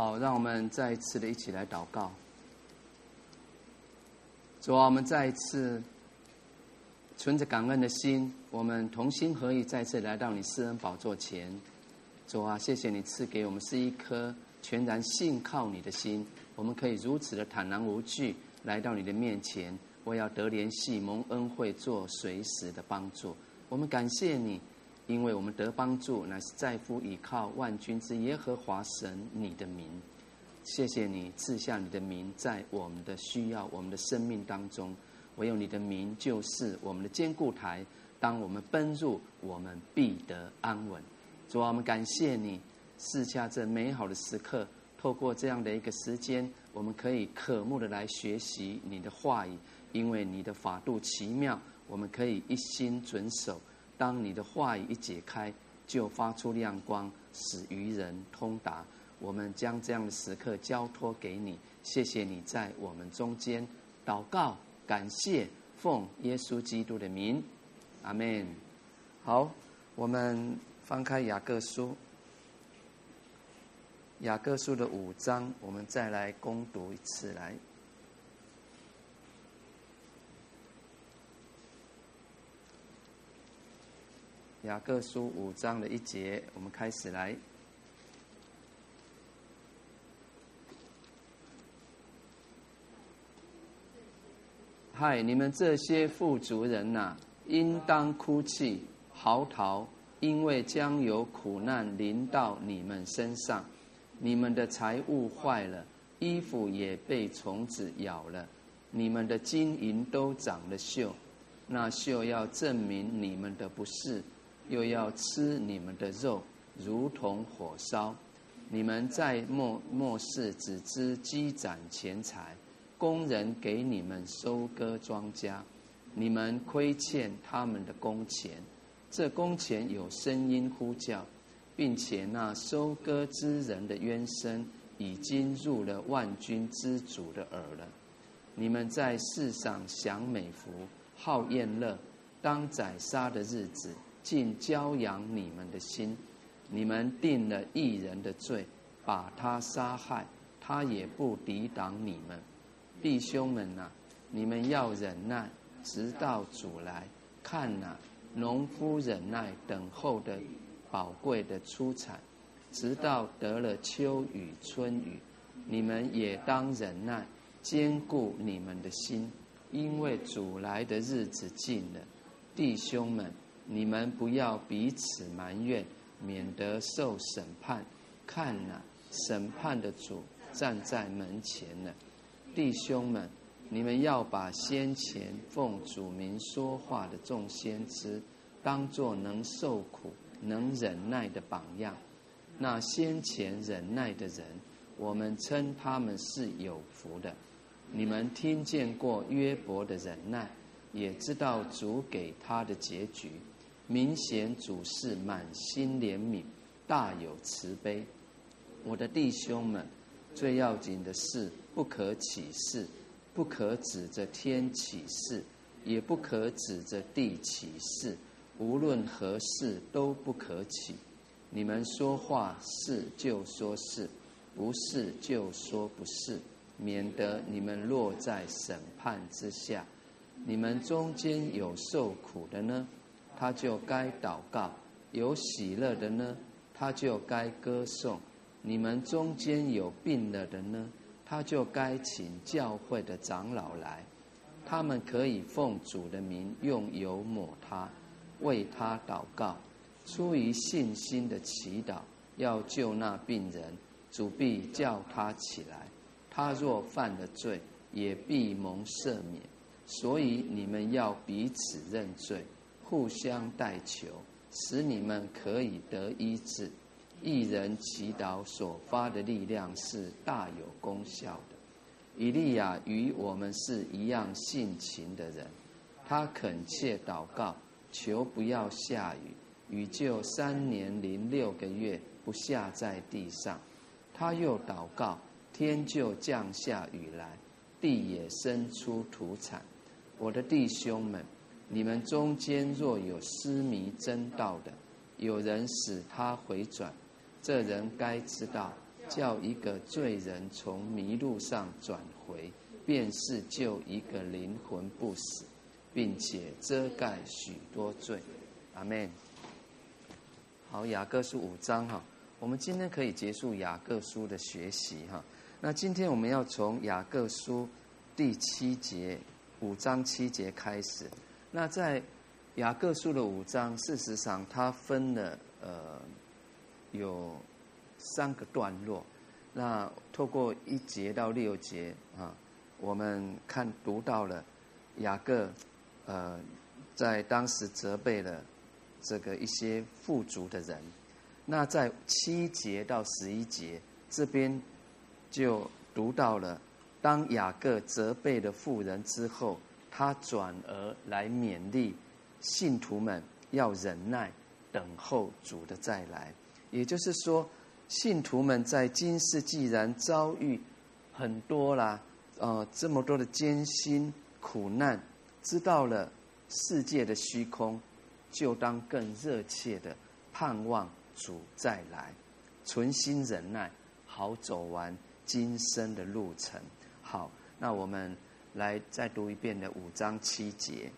好，让我们再一次的一起来祷告。主啊，我们再一次存着感恩的心，我们同心合意再次来到你施恩宝座前。主啊，谢谢你赐给我们是一颗全然信靠你的心，我们可以如此的坦然无惧来到你的面前。我要得怜恤蒙恩惠，做随时的帮助。我们感谢你。因为我们得帮助，乃是在乎倚靠万军之耶和华神你的名。谢谢你赐下你的名，在我们的需要、我们的生命当中，唯有你的名就是我们的坚固台。当我们奔入，我们必得安稳。主啊，我们感谢你赐下这美好的时刻，透过这样的一个时间，我们可以渴慕的来学习你的话语，因为你的法度奇妙，我们可以一心遵守。当你的话语一解开，就发出亮光，使愚人通达。我们将这样的时刻交托给你，谢谢你在我们中间祷告，感谢奉耶稣基督的名，阿门。好，我们翻开雅各书，雅各书的五章，我们再来攻读一次来。雅各书五章的一节，我们开始来。嗨，你们这些富足人呐、应当哭泣、嚎啕，因为将有苦难临到你们身上。你们的财物坏了，衣服也被虫子咬了，你们的金银都长了锈，那锈要证明你们的不是。又要吃你们的肉，如同火烧。你们在末末世只知积攒钱财，工人给你们收割庄稼，你们亏欠他们的工钱。这工钱有声音呼叫，并且那收割之人的冤声已经入了万军之主的耳了。你们在世上享美福，好宴乐，当宰杀的日子。尽教养你们的心，你们定了义人的罪，把他杀害，他也不抵挡你们。弟兄们呐、啊，你们要忍耐，直到主来。看呐、农夫忍耐等候的宝贵的出产，直到得了秋雨春雨。你们也当忍耐，坚固你们的心，因为主来的日子近了。弟兄们。你们不要彼此埋怨，免得受审判。看哪、啊，审判的主站在门前了。弟兄们，你们要把先前奉主名说话的众先知，当作能受苦、能忍耐的榜样。那先前忍耐的人，我们称他们是有福的。你们听见过约伯的忍耐，也知道主给他的结局。明显主是满心怜悯，大有慈悲。我的弟兄们，最要紧的是不可起誓，不可指着天起誓，也不可指着地起誓，无论何事都不可起。你们说话是就说是，不是就说不是，免得你们落在审判之下。你们中间有受苦的呢？他就该祷告，有喜乐的呢，他就该歌颂。你们中间有病了的呢，他就该请教会的长老来，他们可以奉主的名用油抹他，为他祷告。出于信心的祈祷，要救那病人，主必叫他起来。他若犯了罪，也必蒙赦免。所以你们要彼此认罪。互相代求，使你们可以得医治。一人祈祷所发的力量是大有功效的。以利亚与我们是一样性情的人，他恳切祷告，求不要下雨，雨就三年零六个月不下在地上。他又祷告，天就降下雨来，地也生出土产。我的弟兄们。你们中间若有失迷真道的，有人使他回转，这人该知道，叫一个罪人从迷路上转回，便是救一个灵魂不死，并且遮盖许多罪。阿门。好，雅各书五章哈，我们今天可以结束雅各书的学习哈。那今天我们要从雅各书第七节五章七节开始。那在雅各书的五章，事实上它分了呃有三个段落。那透过一节到六节啊，我们看读到了雅各呃在当时责备了。这个一些富足的人，那在七节到十一节这边就读到了，当雅各责备了富人之后，他转而来勉励信徒们要忍耐，等候主的再来。也就是说，信徒们在今世既然遭遇很多啦，呃，这么多的艰辛苦难，知道了世界的虚空。就当更热切的盼望主再来，存心忍耐，好走完今生的路程。好，那我们来再读一遍的五章七节，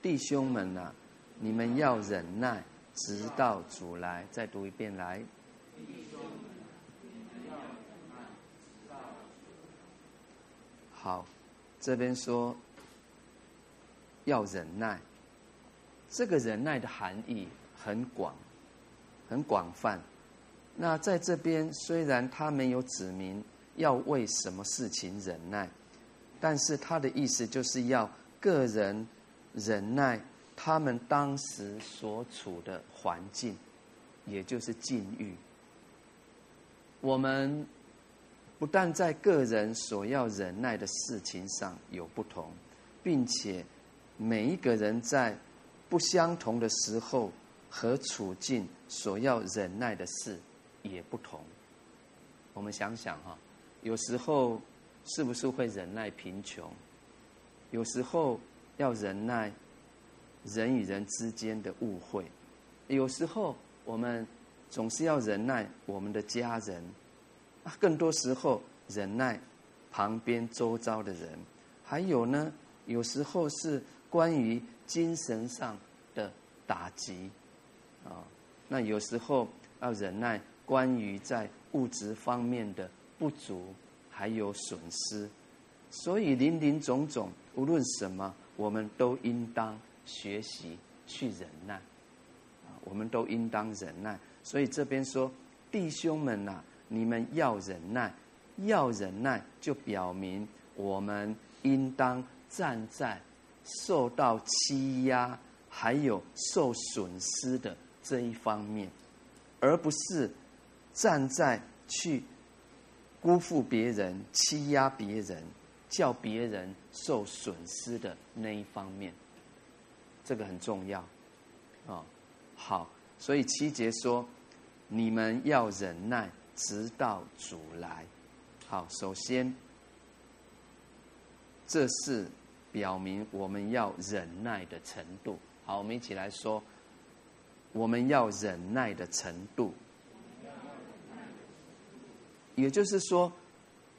弟兄们呐、啊，你们要忍耐，直到主来。再读一遍来。好，这边说要忍耐。这个忍耐的含义很广，很广泛。那在这边虽然他没有指明要为什么事情忍耐，但是他的意思就是要个人忍耐他们当时所处的环境，也就是境遇。我们不但在个人所要忍耐的事情上有不同，并且每一个人在不相同的时候和处境所要忍耐的事也不同。我们想想哈，有时候是不是会忍耐贫穷？有时候要忍耐人与人之间的误会。有时候我们总是要忍耐我们的家人啊，更多时候忍耐旁边周遭的人。还有呢，有时候是关于。精神上的打击，啊，那有时候要忍耐关于在物质方面的不足，还有损失，所以林林总总，无论什么，我们都应当学习去忍耐，啊，我们都应当忍耐。所以这边说，弟兄们呐，你们要忍耐，要忍耐，就表明我们应当站在。受到欺压，还有受损失的这一方面，而不是站在去辜负别人、欺压别人、叫别人受损失的那一方面。这个很重要，啊，好，所以七节说，你们要忍耐，直到主来。好，首先，这是。表明我们要忍耐的程度。好，我们一起来说，我们要忍耐的程度。也就是说，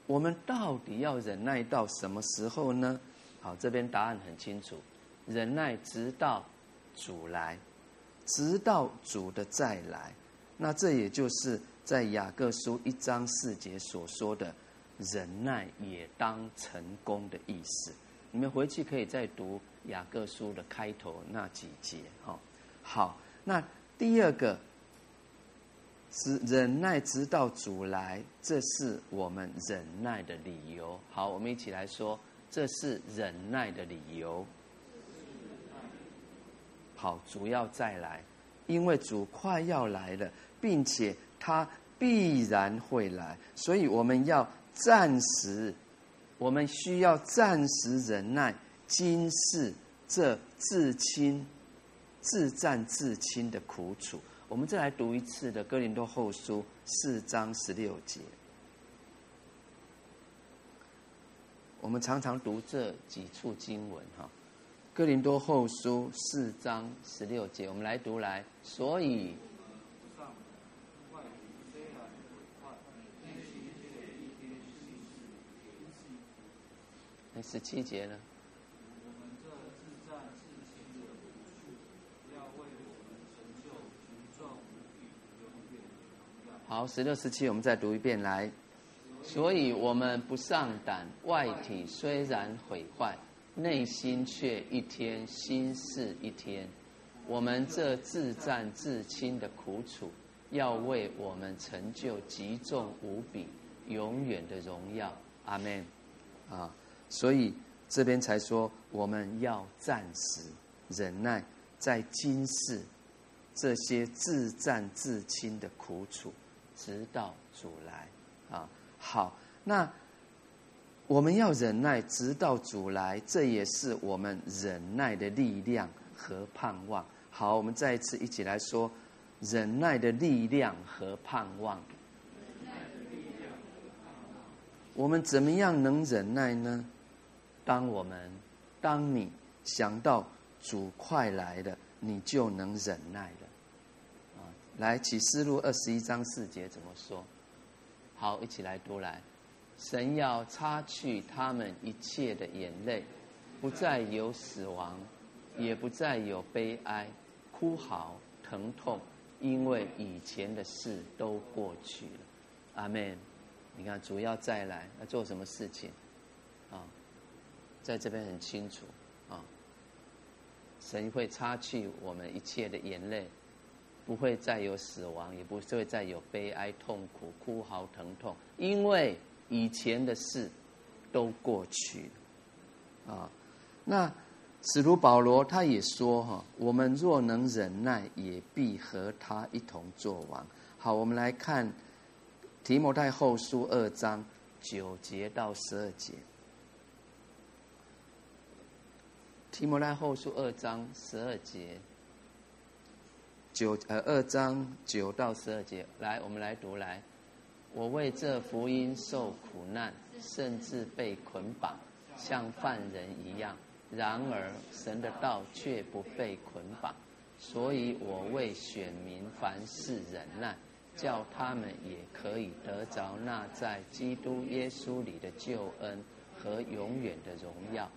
我们到底要忍耐到什么时候呢？好，这边答案很清楚，忍耐直到主来，直到主的再来。那这也就是在雅各书一章四节所说的“忍耐也当成功”的意思。你们回去可以再读雅各书的开头那几节，哈。好，那第二个是忍耐直到主来，这是我们忍耐的理由。好，我们一起来说，这是忍耐的理由。好，主要再来，因为主快要来了，并且他必然会来，所以我们要暂时。我们需要暂时忍耐今世这至亲、自战至亲的苦楚。我们再来读一次的《哥林多后书》四章十六节。我们常常读这几处经文哈，《哥林多后书》四章十六节，我们来读来。所以，十七节呢？好，十六、十七，我们再读一遍来。所以我们不上胆，外体虽然毁坏，内心却一天新事一天。我们这自战至轻的苦楚，要为我们成就极重无比、永远的荣耀。阿门。啊，所以这边才说我们要暂时忍耐，在今世这些自战至轻的苦楚。直到主来，啊，好，那我们要忍耐，直到主来，这也是我们忍耐的力量和盼望。好，我们再一次一起来说，忍耐的力量和盼望。我们怎么样能忍耐呢？当我们，当你想到主快来了，你就能忍耐。来，启示录二十一章四节怎么说？好，一起来读来。神要擦去他们一切的眼泪，不再有死亡，也不再有悲哀、哭嚎、疼痛，因为以前的事都过去了。阿门。你看，主要再来要做什么事情？啊，在这边很清楚啊，神会擦去我们一切的眼泪。不会再有死亡，也不会再有悲哀、痛苦、哭嚎、疼痛，因为以前的事都过去了。啊，那使徒保罗他也说：“哈，我们若能忍耐，也必和他一同作王。”好，我们来看提摩太后书二章九节到十二节。提摩太后书二章十二节。九呃二章九到十二节，来，我们来读来。我为这福音受苦难，甚至被捆绑，像犯人一样。然而神的道却不被捆绑，所以我为选民凡事忍耐，叫他们也可以得着那在基督耶稣里的救恩和永远的荣耀。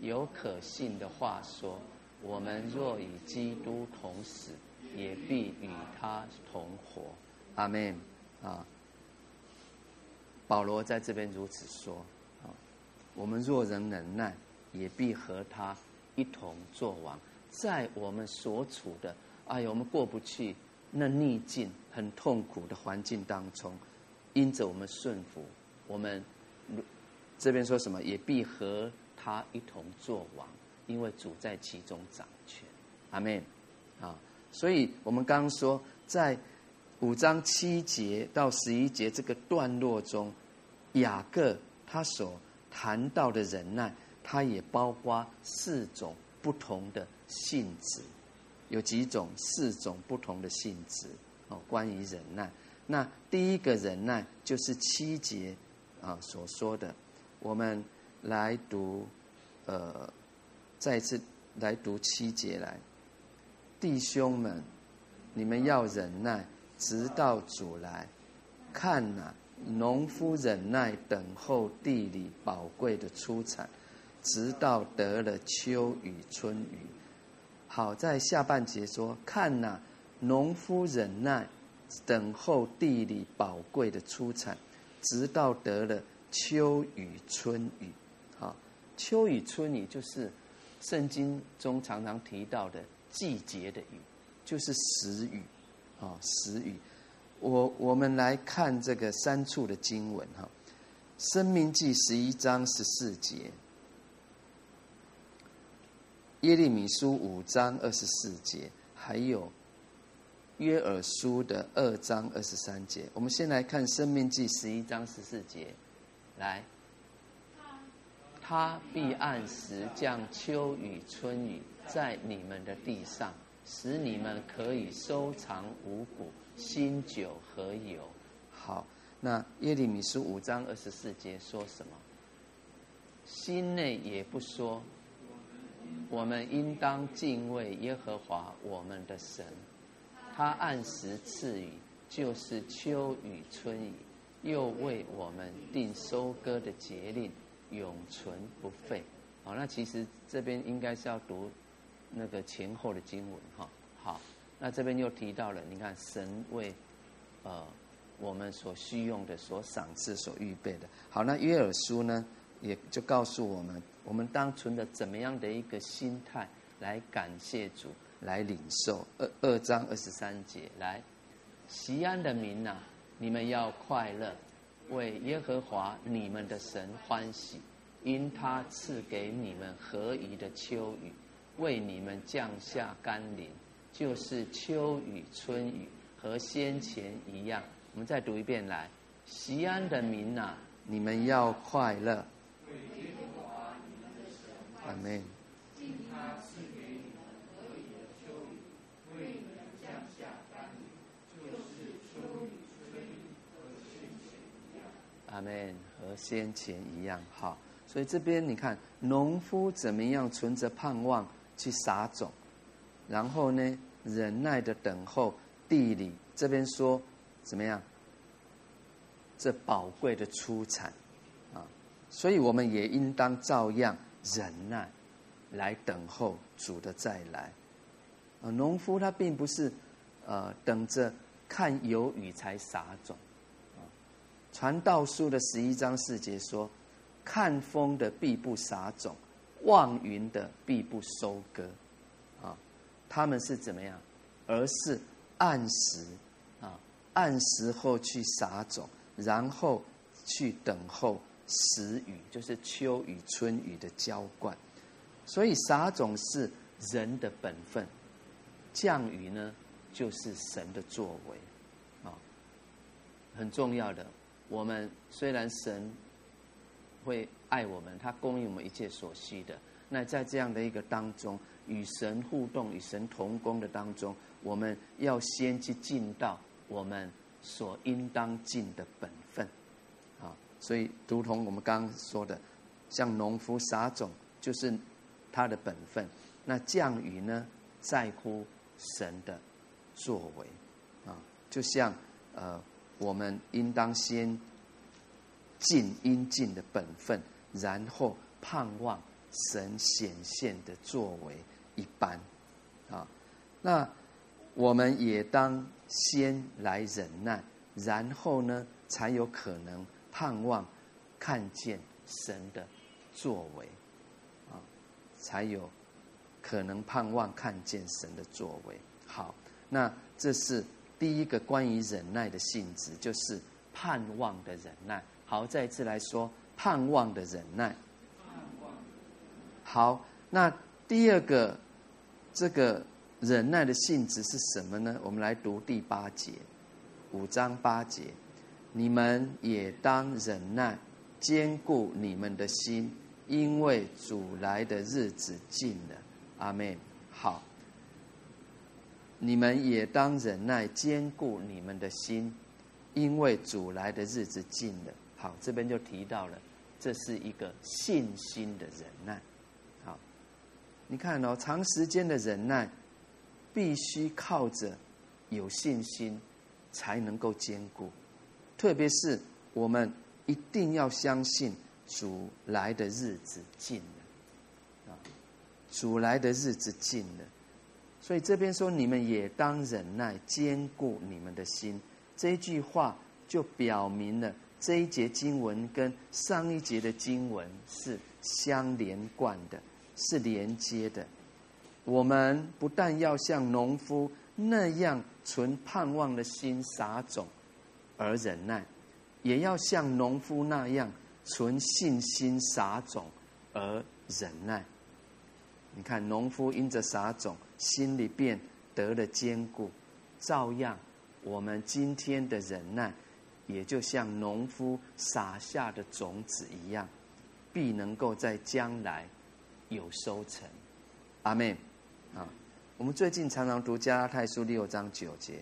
有可信的话说，我们若与基督同死。也必与他同活，阿门啊！保罗在这边如此说啊。我们若能忍耐，也必和他一同作王。在我们所处的哎呀，我们过不去那逆境、很痛苦的环境当中，因着我们顺服，我们这边说什么？也必和他一同作王，因为主在其中掌权，阿门！所以我们刚刚说，在五章七节到十一节这个段落中，雅各他所谈到的忍耐，它也包括四种不同的性质，有几种四种不同的性质哦。关于忍耐，那第一个忍耐就是七节啊所说的，我们来读，呃，再次来读七节来。弟兄们，你们要忍耐，直到主来。看呐、农夫忍耐等候地里宝贵的出产，直到得了秋雨春雨。好，在下半节说，看呐、农夫忍耐等候地里宝贵的出产，直到得了秋雨春雨。好，秋雨春雨就是圣经中常常提到的。季节的雨，就是时雨，啊，时雨。我我们来看这个三处的经文哈，《生命记》十一章十四节，《耶利米书》五章二十四节，还有《约珥书》的二章二十三节。我们先来看《生命记》十一章十四节，来，他必按时降秋雨春雨。在你们的地上，使你们可以收藏五谷、新酒和油。好，那耶利米书五章二十四节说什么？心内也不说，我们应当敬畏耶和华我们的神，他按时赐雨，就是秋雨春雨，又为我们定收割的节令，永存不废。好，那其实这边应该是要读那个前后的经文哈。好，那这边又提到了，你看神为呃我们所需用的、所赏赐、所预备的。好，那约珥书呢，也就告诉我们，我们当存着怎么样的一个心态来感谢主，来领受。二二章二十三节，来，西安的民呐、你们要快乐，为耶和华你们的神欢喜，因他赐给你们合宜的秋雨，为你们降下甘霖，就是秋雨、春雨和先前一样。我们再读一遍来，西安的民呐、你们要快乐。阿门。阿门。和先前一样，好。所以这边你看，农夫怎么样存着盼望去撒种，然后呢，忍耐的等候地里。这边说怎么样？这宝贵的出产啊。所以我们也应当照样忍耐，来等候主的再来。啊，农夫他并不是，呃，等着看有雨才撒种。啊，传道书的十一章四节说：看风的必不撒种，望云的必不收割。啊，他们是怎么样？而是按时，啊，按时候去撒种，然后去等候。时雨就是秋雨、春雨的浇灌，所以撒种是人的本分，降雨呢就是神的作为，啊，很重要的。我们虽然神会爱我们，他供应我们一切所需的，那在这样的一个当中，与神互动、与神同工的当中，我们要先去尽到我们所应当尽的本分。啊所以，如同我们刚刚说的，像农夫撒种就是他的本分。那降雨呢，在乎神的作为啊。就像呃，我们应当先尽应尽的本分，然后盼望神显现的作为一般啊。那我们也当先来忍耐，然后呢，才有可能。盼望看见神的作为，啊，才有可能盼望看见神的作为。好，那这是第一个关于忍耐的性质，就是盼望的忍耐。好，再一次来说，盼望的忍耐。好，那第二个这个忍耐的性质是什么呢？我们来读第八节，五章八节。你们也当忍耐，坚固你们的心，因为主来的日子近了。阿门。好，你们也当忍耐，坚固你们的心，因为主来的日子近了。好，这边就提到了，这是一个信心的忍耐。好，你看哦，长时间的忍耐，必须靠着有信心才能够坚固。特别是我们一定要相信主来的日子近了，啊，主来的日子近了，所以这边说你们也当忍耐，坚固你们的心。这句话就表明了这一节经文跟上一节的经文是相连贯的，是连接的。我们不但要像农夫那样存盼望的心撒种。而忍耐，也要像农夫那样存信心撒种而忍耐。你看，农夫因着撒种，心里便得了坚固。照样，我们今天的忍耐，也就像农夫撒下的种子一样，必能够在将来有收成。阿门。啊，我们最近常常读加拉太书六章九节，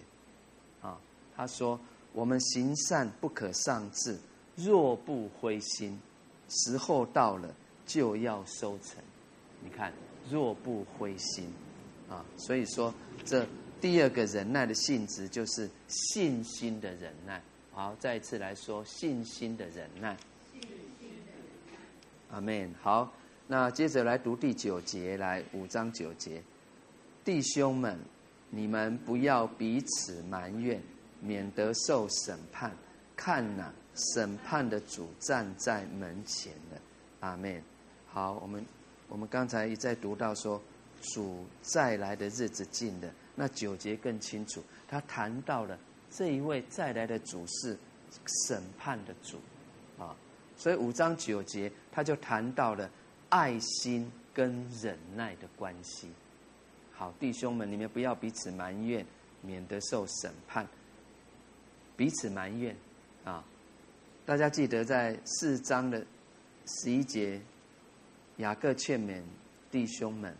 啊，他说。我们行善不可丧志，若不灰心，时候到了就要收成。你看，若不灰心，啊，所以说这第二个忍耐的性质就是信心的忍耐。好，再一次来说，信心的忍耐。阿门。好，那接着来读第九节，来五章九节，弟兄们，你们不要彼此埋怨，免得受审判。看哪，审判的主站在门前了。阿门。好，我们我们刚才一再读到说，主再来的日子近了。那九节更清楚，他谈到了这一位再来的主是审判的主，啊，所以五章九节他就谈到了爱心跟忍耐的关系。好，弟兄们，你们不要彼此埋怨，免得受审判。彼此埋怨，啊，大家记得在四章的十一节，雅各劝勉弟兄们，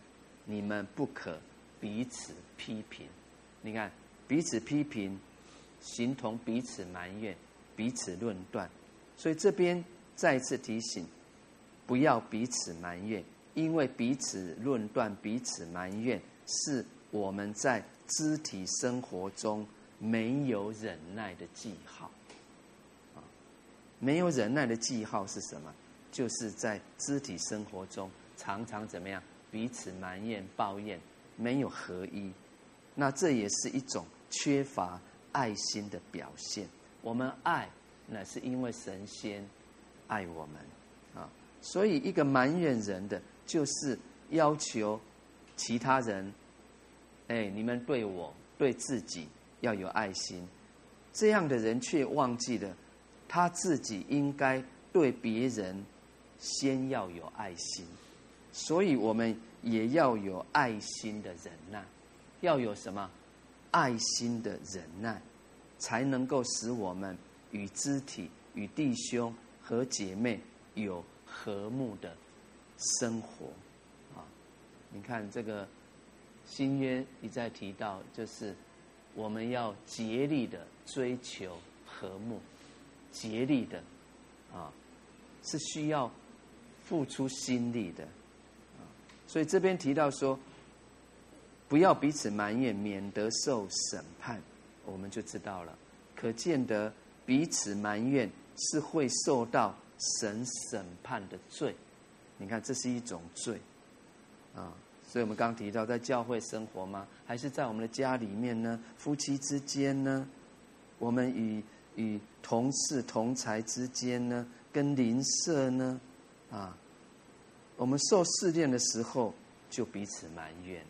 你们不可彼此批评。你看，彼此批评，形同彼此埋怨，彼此论断。所以这边再次提醒，不要彼此埋怨，因为彼此论断、彼此埋怨。是我们在肢体生活中没有忍耐的记号，啊，没有忍耐的记号是什么？就是在肢体生活中常常怎么样？彼此埋怨、抱怨，没有合一。那这也是一种缺乏爱心的表现。我们爱，那是因为神仙爱我们啊。所以，一个埋怨人的，就是要求。其他人，哎，你们对我、对自己要有爱心，这样的人却忘记了他自己应该对别人先要有爱心，所以我们也要有爱心的忍耐，要有什么？爱心的忍耐，才能够使我们与肢体、与弟兄和姐妹有和睦的生活。啊你看这个新约一再提到，就是我们要竭力的追求和睦，竭力的啊，是需要付出心力的。所以这边提到说，不要彼此埋怨，免得受审判，我们就知道了。可见得彼此埋怨是会受到神审判的罪。你看，这是一种罪啊。所以我们刚提到，在教会生活吗？还是在我们的家里面呢？夫妻之间呢？我们与与同事同侪之间呢？跟邻舍呢？啊，我们受试炼的时候，就彼此埋怨。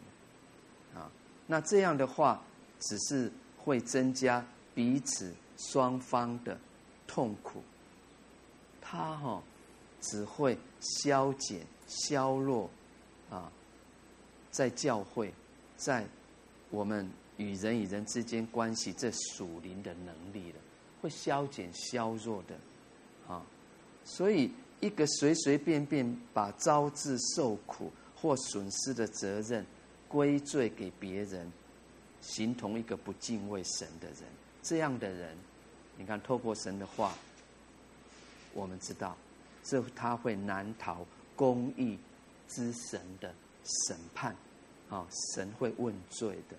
那这样的话，只是会增加彼此双方的痛苦。他哈、哦，只会消减、削弱啊。在教会，在我们与人与人之间关系，这属灵的能力了，会消减削弱的，啊，所以一个随随便便把招致受苦或损失的责任归罪给别人，形同一个不敬畏神的人，这样的人，你看透过神的话，我们知道，这他会难逃公义之神的审判。啊，神会问罪的，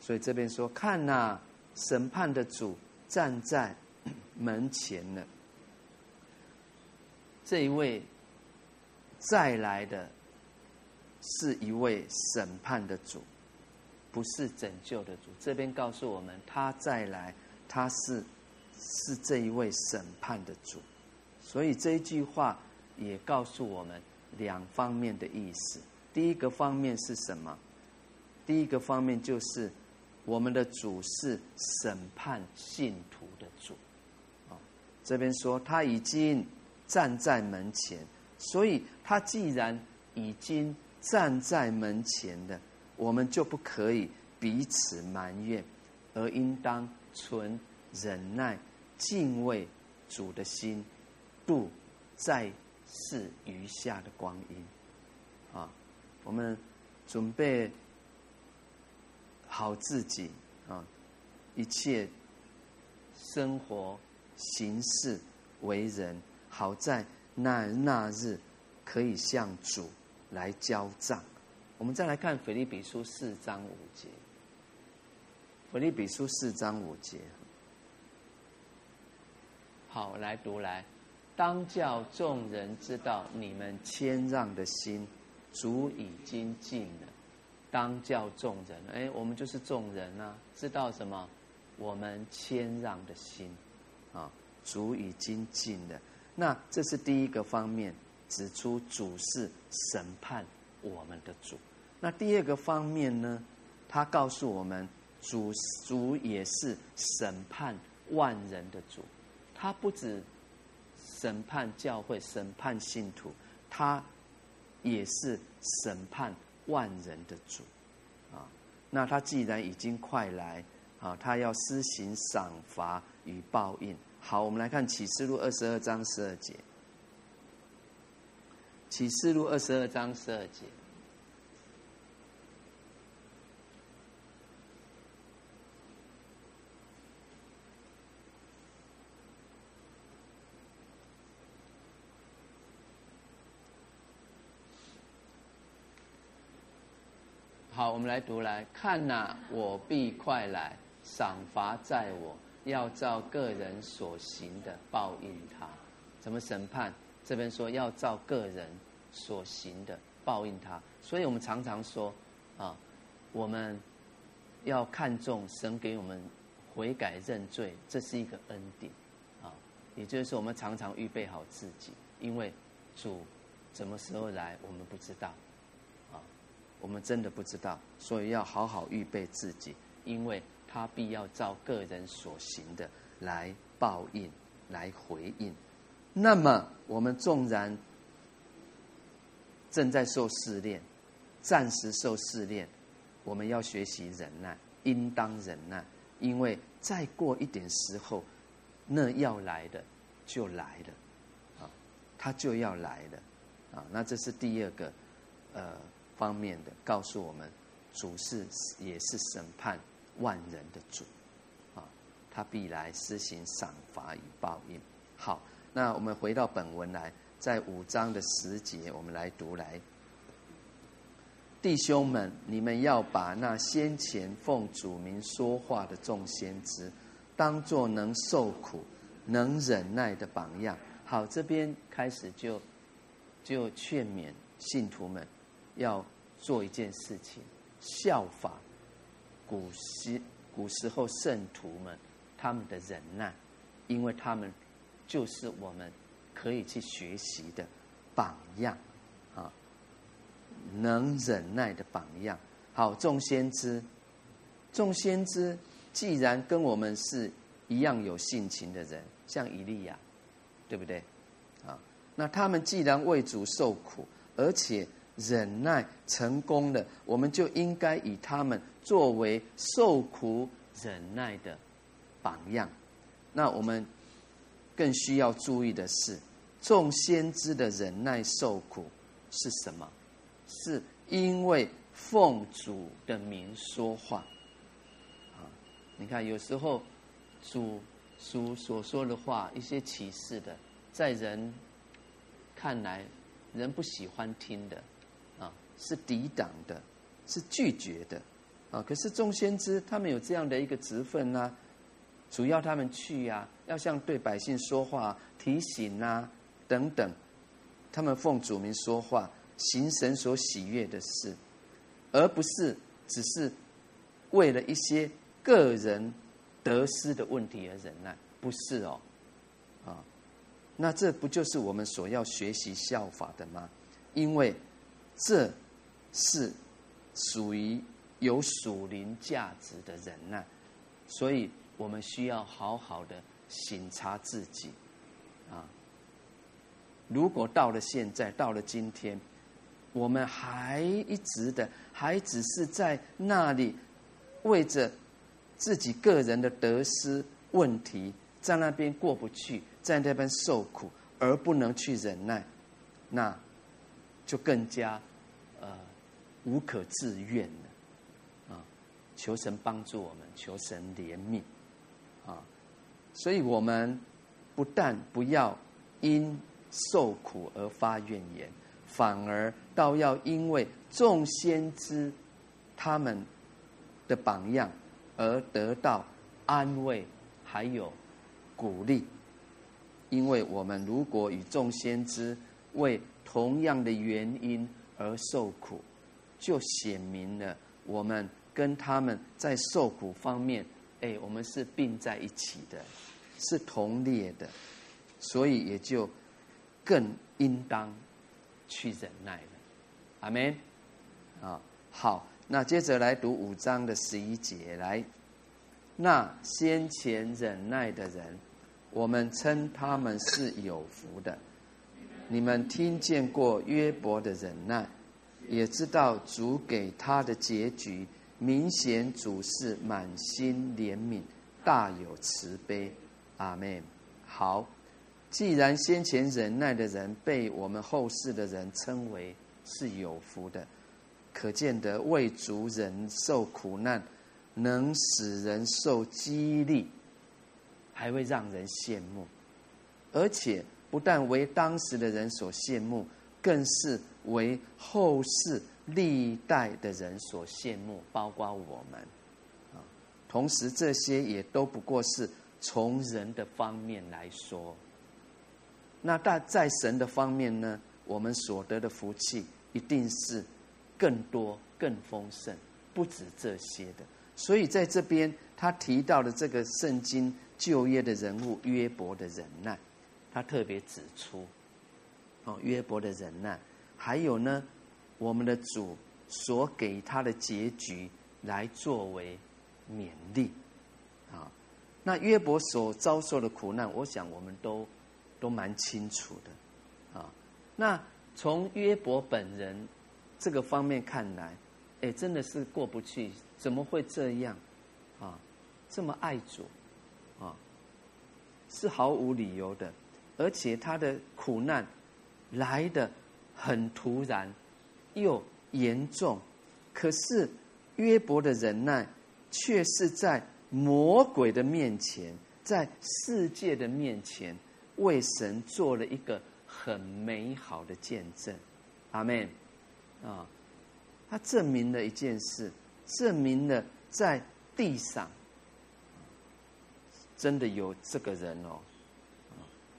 所以这边说，看哪，审判的主站在门前了。这一位再来的，是一位审判的主，不是拯救的主。这边告诉我们，他再来，他是是这一位审判的主。所以这一句话也告诉我们两方面的意思。第一个方面是什么？第一个方面就是我们的主是审判信徒的主。啊，这边说他已经站在门前，所以他既然已经站在门前的，我们就不可以彼此埋怨，而应当存忍耐、敬畏主的心，度在世余下的光阴。啊。我们准备好自己啊，一切生活、行事、为人，好在那那日可以向主来交账。我们再来看腓立比书四章五节，腓立比书四章五节，好，来读来，当叫众人知道你们谦让的心，主已经近了。当叫众人，哎，我们就是众人啊，知道什么？我们谦让的心，啊，主已经近了。那这是第一个方面，指出主是审判我们的主。那第二个方面呢？他告诉我们，主主也是审判万人的主。他不止审判教会、审判信徒，他也是审判万人的主。啊，那他既然已经快来，啊，他要施行赏罚与报应。好，我们来看启示录二十二章十二节。启示录二十二章十二节。好，我们来读来看呐、我必快来，赏罚在我。要照个人所行的报应他，怎么审判？这边说要照个人所行的报应他，所以我们常常说啊，我们要看重神给我们悔改认罪，这是一个恩典啊。也就是说，我们常常预备好自己，因为主什么时候来，我们不知道啊，我们真的不知道，所以要好好预备自己，因为。他必要照个人所行的来报应，来回应。那么我们纵然正在受试炼，暂时受试炼，我们要学习忍耐，应当忍耐，因为再过一点时候，那要来的就来了，啊，他就要来了，啊，那这是第二个呃方面的，告诉我们主是也是审判。万人的主，啊，他必来施行赏罚与报应。好，那我们回到本文来，在五章的十节，我们来读来。弟兄们，你们要把那先前奉主名说话的众先知，当作能受苦、能忍耐的榜样。好，这边开始就就劝勉信徒们要做一件事情，效法。古时古时候圣徒们他们的忍耐，因为他们就是我们可以去学习的榜样啊，能忍耐的榜样。好，众先知，众先知既然跟我们是一样有性情的人，像以利亚，对不对？啊，那他们既然为主受苦，而且。忍耐成功了，我们就应该以他们作为受苦忍耐的榜样。那我们更需要注意的是，众先知的忍耐受苦是什么？是因为奉主的名说话。啊，你看，有时候主主所说的话，一些启示的，在人看来，人不喜欢听的啊。是抵挡的，是拒绝的，啊！可是众先知他们有这样的一个职分啊，主要他们去呀、要向对百姓说话、提醒啊等等，他们奉主名说话，行神所喜悦的事，而不是只是为了一些个人得失的问题而忍耐，不是哦，啊！那这不就是我们所要学习效法的吗？因为这。是属于有属灵价值的忍耐，所以我们需要好好的省察自己啊。如果到了现在，到了今天，我们还一直的，还只是在那里为着自己个人的得失问题，在那边过不去，在那边受苦，而不能去忍耐，那就更加呃。无可自愿了，啊！求神帮助我们，求神怜悯，所以我们不但不要因受苦而发怨言，反而倒要因为众先知他们的榜样而得到安慰，还有鼓励。因为我们如果与众先知为同样的原因而受苦，就显明了我们跟他们在受苦方面，哎，我们是并在一起的，是同列的，所以也就更应当去忍耐了。阿门。啊，好，那接着来读五章的十一节，来，那先前忍耐的人，我们称他们是有福的。你们听见过约伯的忍耐，也知道主给他的结局，明显主是满心怜悯，大有慈悲。阿门。好，既然先前忍耐的人被我们后世的人称为是有福的。可见得为主忍受苦难，能使人受激励，还会让人羡慕，而且不但为当时的人所羡慕，更是为后世历代的人所羡慕，包括我们啊。同时，这些也都不过是从人的方面来说。那但在神的方面呢？我们所得的福气一定是。更多、更丰盛，不止这些的。所以在这边，他提到的这个圣经旧约的人物约伯的忍耐，他特别指出，哦，约伯的忍耐，还有呢，我们的主所给他的结局，来作为勉励。啊，那约伯所遭受的苦难，我想我们都都蛮清楚的。啊，那从约伯本人。这个方面看来，哎，真的是过不去，怎么会这样？啊，这么爱主，啊，是毫无理由的，而且他的苦难来的很突然，又严重。可是约伯的忍耐，却是在魔鬼的面前，在世界的面前，为神做了一个很美好的见证。阿门。啊，他证明了一件事，证明了在地上真的有这个人哦。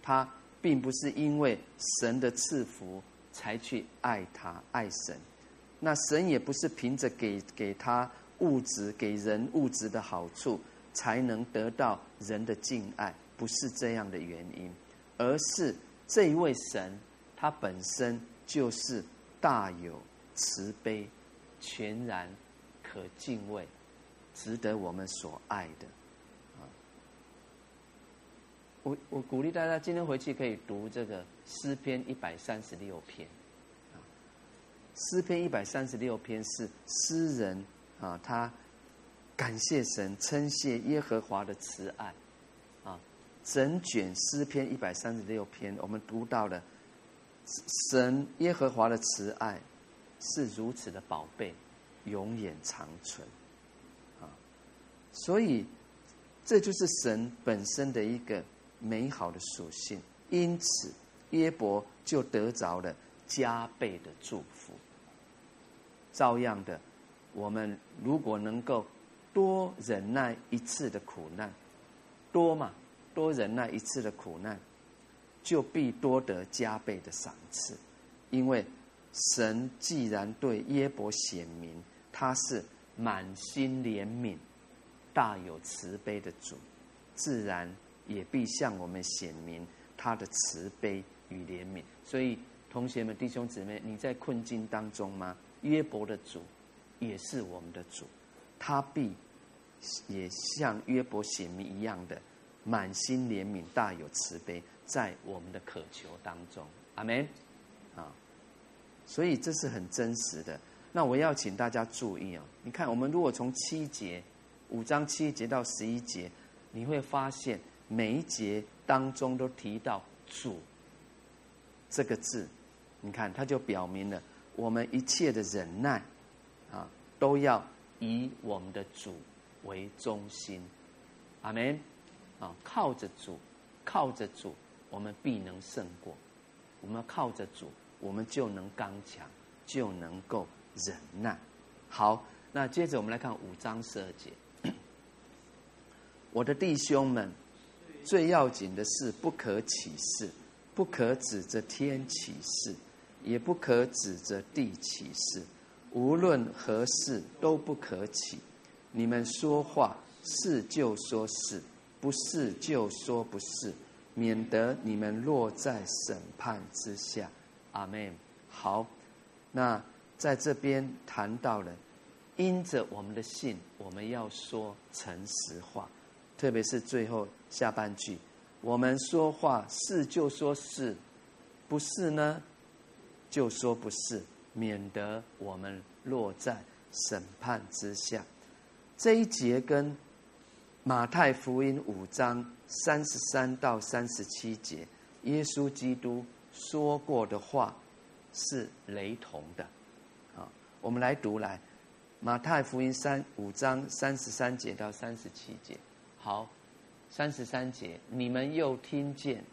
他并不是因为神的赐福才去爱他爱神，那神也不是凭着给给他物质给人物质的好处才能得到人的敬爱，不是这样的原因，而是这一位神他本身就是大有。慈悲，全然可敬畏，值得我们所爱的。啊，我我鼓励大家今天回去可以读这个诗篇一百三十六篇。啊，诗篇一百三十六篇是诗人啊，他感谢神，称谢耶和华的慈爱。啊，整卷诗篇一百三十六篇，我们读到了神耶和华的慈爱。是如此的宝贝，永远长存，啊，所以这就是神本身的一个美好的属性。因此，约伯就得着了加倍的祝福。照样的，我们如果能够多忍耐一次的苦难，多嘛，多忍耐一次的苦难，就必多得加倍的赏赐，因为。神既然对约伯显明他是满心怜悯、大有慈悲的主，自然也必向我们显明他的慈悲与怜悯。所以，同学们、弟兄姊妹，你在困境当中吗？约伯的主也是我们的主，他必也像约伯显明一样的满心怜悯、大有慈悲，在我们的渴求当中。阿门。啊。所以这是很真实的。那我要请大家注意啊！你看，我们如果从七节、五章七节到十一节，你会发现每一节当中都提到“主”这个字。你看，它就表明了我们一切的忍耐啊，都要以我们的主为中心。阿门。啊，靠着主，靠着主，我们必能胜过。我们靠着主。我们就能刚强，就能够忍耐。好，那接着我们来看五章十二节。我的弟兄们，最要紧的是不可起誓，不可指着天起誓，也不可指着地起誓，无论何事都不可起。你们说话是就说是，不是就说不是，免得你们落在审判之下。阿门。好，那在这边谈到了，因着我们的信，我们要说诚实话，特别是最后下半句，我们说话是就说是，不是呢，就说不是，免得我们落在审判之下。这一节跟马太福音五章三十三到三十七节，耶稣基督说过的话。是雷同的，啊，我们来读来，马太福音三五章三十三节到三十七节。好，三十三节，你们又听见。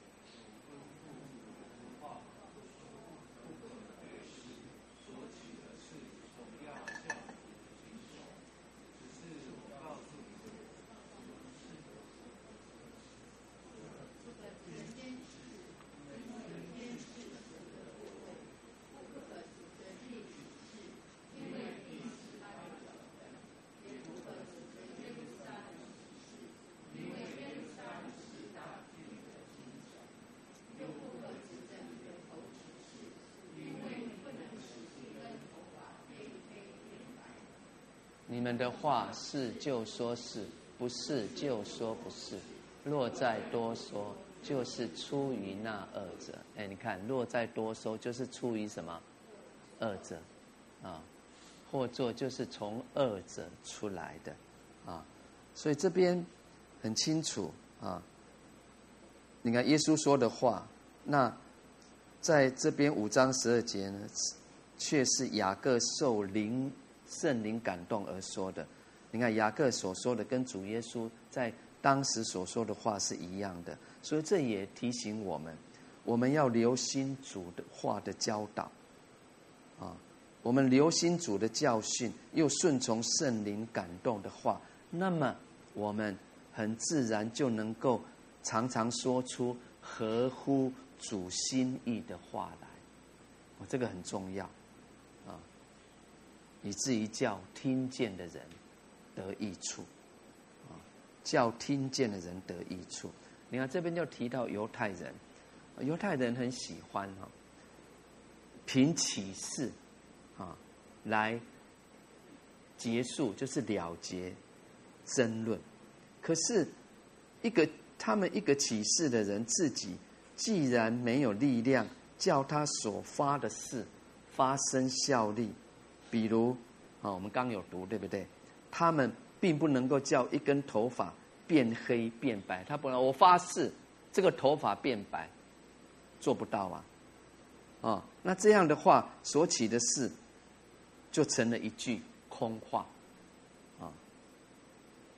你们的话是就说是，不是就说不是。若再多说，就是出于那恶者。哎，你看，若再多说，就是出于什么？恶者啊，或作就是从恶者出来的啊。所以这边很清楚啊。你看耶稣说的话，那在这边五章十二节呢，却是雅各受灵。圣灵感动而说的，你看雅各所说的跟主耶稣在当时所说的话是一样的，所以这也提醒我们，我们要留心主的话的教导，啊，我们留心主的教训，又顺从圣灵感动的话，那么我们很自然就能够常常说出合乎主心意的话来，哦，这个很重要。以至于叫听见的人得益处，啊，叫听见的人得益处。你看这边就提到犹太人，犹太人很喜欢哈，凭启示啊来结束，就是了结争论。可是，一个他们一个启示的人自己，既然没有力量叫他所发的事发生效力。比如，啊，我们刚有读，对不对？他们并不能够叫一根头发变黑变白，他不能。我发誓，这个头发变白，做不到啊！啊，那这样的话，所起的事就成了一句空话，啊，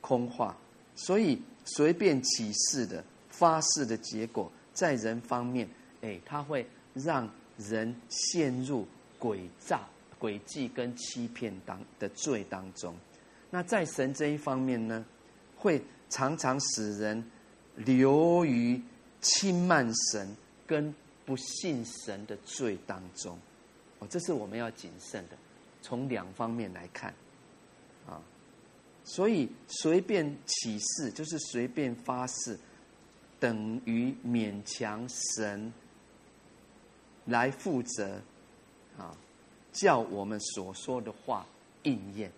空话。所以，随便起誓的发誓的结果，在人方面，哎，他会让人陷入诡诈。诡计跟欺骗当的罪当中，那在神这一方面呢，会常常使人流于轻慢神跟不信神的罪当中。哦，这是我们要谨慎的，从两方面来看，啊，所以随便起誓就是随便发誓，等于勉强神来负责，啊。叫我们所说的话应验，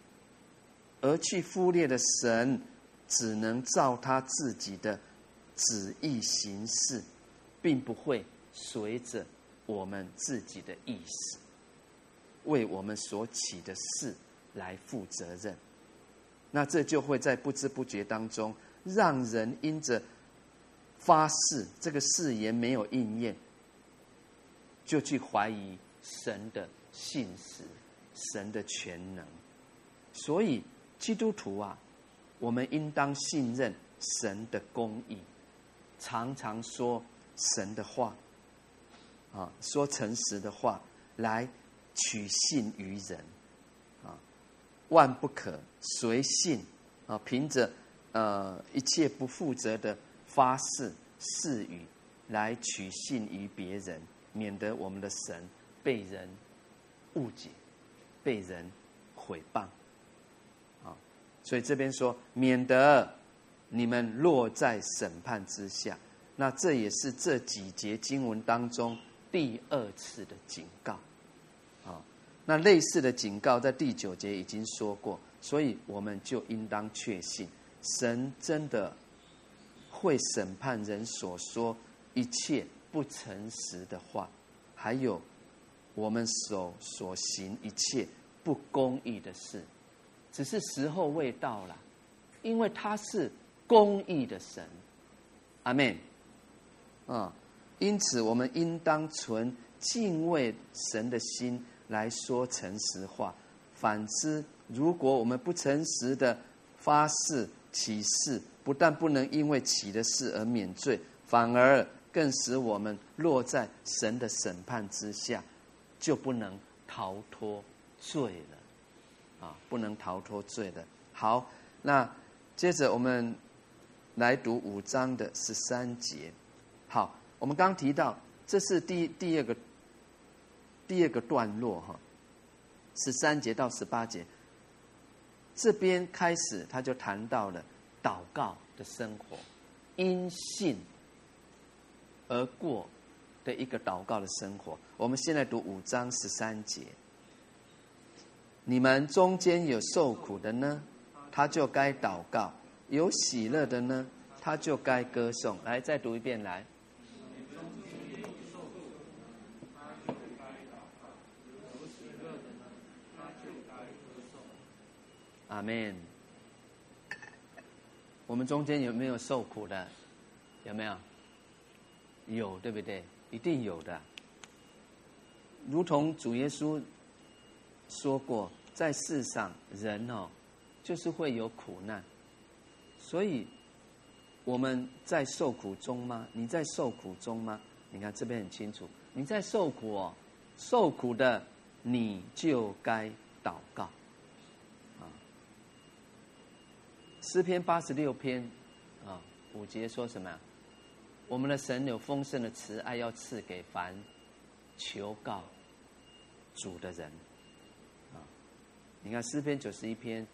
而去忽略的神，只能照他自己的旨意行事，并不会随着我们自己的意思，为我们所起的事来负责任。那这就会在不知不觉当中，让人因着发誓这个誓言没有应验，就去怀疑神的。信实神的全能，所以基督徒啊，我们应当信任神的公义，常常说神的话，啊，说诚实的话来取信于人，啊，万不可随信啊，凭着呃一切不负责的发誓誓语来取信于别人，免得我们的神被人误解、被人毁谤。啊，所以这边说，免得你们落在审判之下。那这也是这几节经文当中第二次的警告。啊，那类似的警告在第九节已经说过，所以我们就应当确信，神真的会审判人所说一切不诚实的话，还有我们手所行一切不公义的事，只是时候未到了，因为他是公义的神。阿门。啊，因此我们应当存敬畏神的心来说诚实话。反之，如果我们不诚实的发誓起誓，不但不能因为起的誓而免罪，反而更使我们落在神的审判之下，就不能逃脱罪了。啊，不能逃脱罪了。好，那接着我们来读五章的十三节。好，我们刚提到，这是第第二个第二个段落哈，十三节到十八节，这边开始他就谈到了祷告的生活，因信而过的一个祷告的生活。我们现在读五章十三节，你们中间有受苦的呢，他就该祷告；有喜乐的呢，他就该歌颂。来，再读一遍来。阿门。我们中间有没有受苦的？有没有？有，对不对？一定有的。如同主耶稣说过，在世上人哦，就是会有苦难。所以我们在受苦中吗？你在受苦中吗？你看这边很清楚，你在受苦哦，受苦的你就该祷告。啊诗篇八十六篇，啊，五节说什么？我们的神有丰盛的慈爱，要赐给凡求告主的人。啊，你看诗篇九十一篇，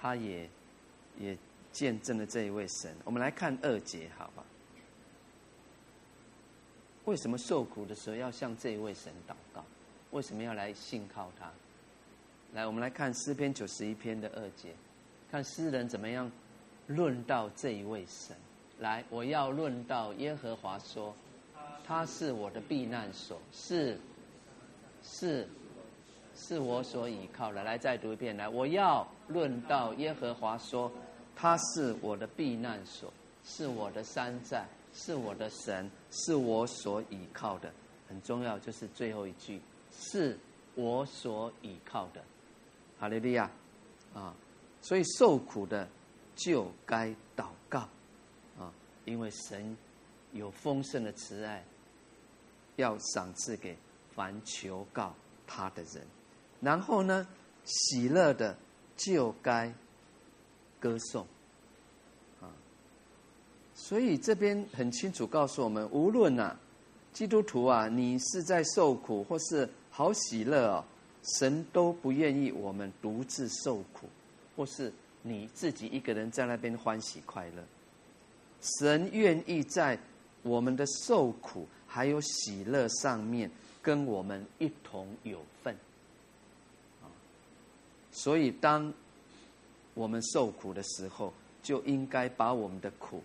他也也见证了这一位神。我们来看二节，好吧？为什么受苦的时候要向这一位神祷告？为什么要来信靠他？来，我们来看诗篇九十一篇的二节。看诗人怎么样论到这一位神，来，我要论到耶和华说，他是我的避难所，是是是我所倚靠的。来，再读一遍，来，我要论到耶和华说，他是我的避难所，是我的山寨，是我的神，是我所倚靠的。很重要，就是最后一句，是我所倚靠的。哈利利亚啊！所以受苦的就该祷告，因为神有丰盛的慈爱，要赏赐给凡求告他的人。然后呢，喜乐的就该歌颂啊。所以这边很清楚告诉我们，无论啊，基督徒啊，你是在受苦或是好喜乐哦，神都不愿意我们独自受苦。或是你自己一个人在那边欢喜快乐，神愿意在我们的受苦还有喜乐上面跟我们一同有份。啊所以当我们受苦的时候，就应该把我们的苦、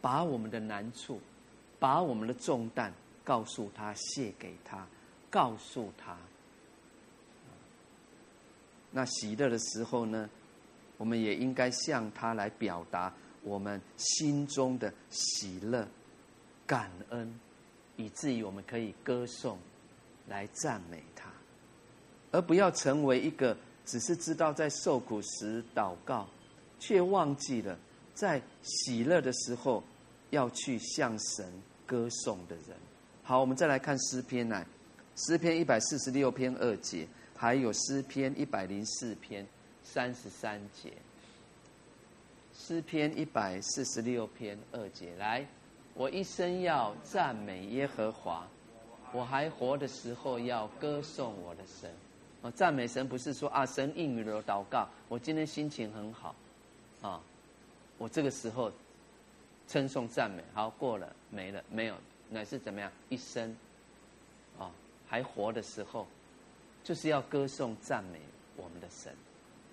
把我们的难处、把我们的重担告诉他，卸给他，告诉他。那喜乐的时候呢，我们也应该向他来表达我们心中的喜乐、感恩，以至于我们可以歌颂、来赞美他，而不要成为一个只是知道在受苦时祷告，却忘记了在喜乐的时候要去向神歌颂的人。好，我们再来看诗篇来，诗篇一百四十六篇二节。还有诗篇一百零四篇三十三节，诗篇一百四十六篇二节，来，我一生要赞美耶和华，我还活的时候要歌颂我的神。啊，赞美神不是说啊，神应允了祷告，我今天心情很好，啊，我这个时候称颂赞美，好过了没了没有，乃是怎么样？一生，啊，还活的时候，就是要歌颂赞美我们的神。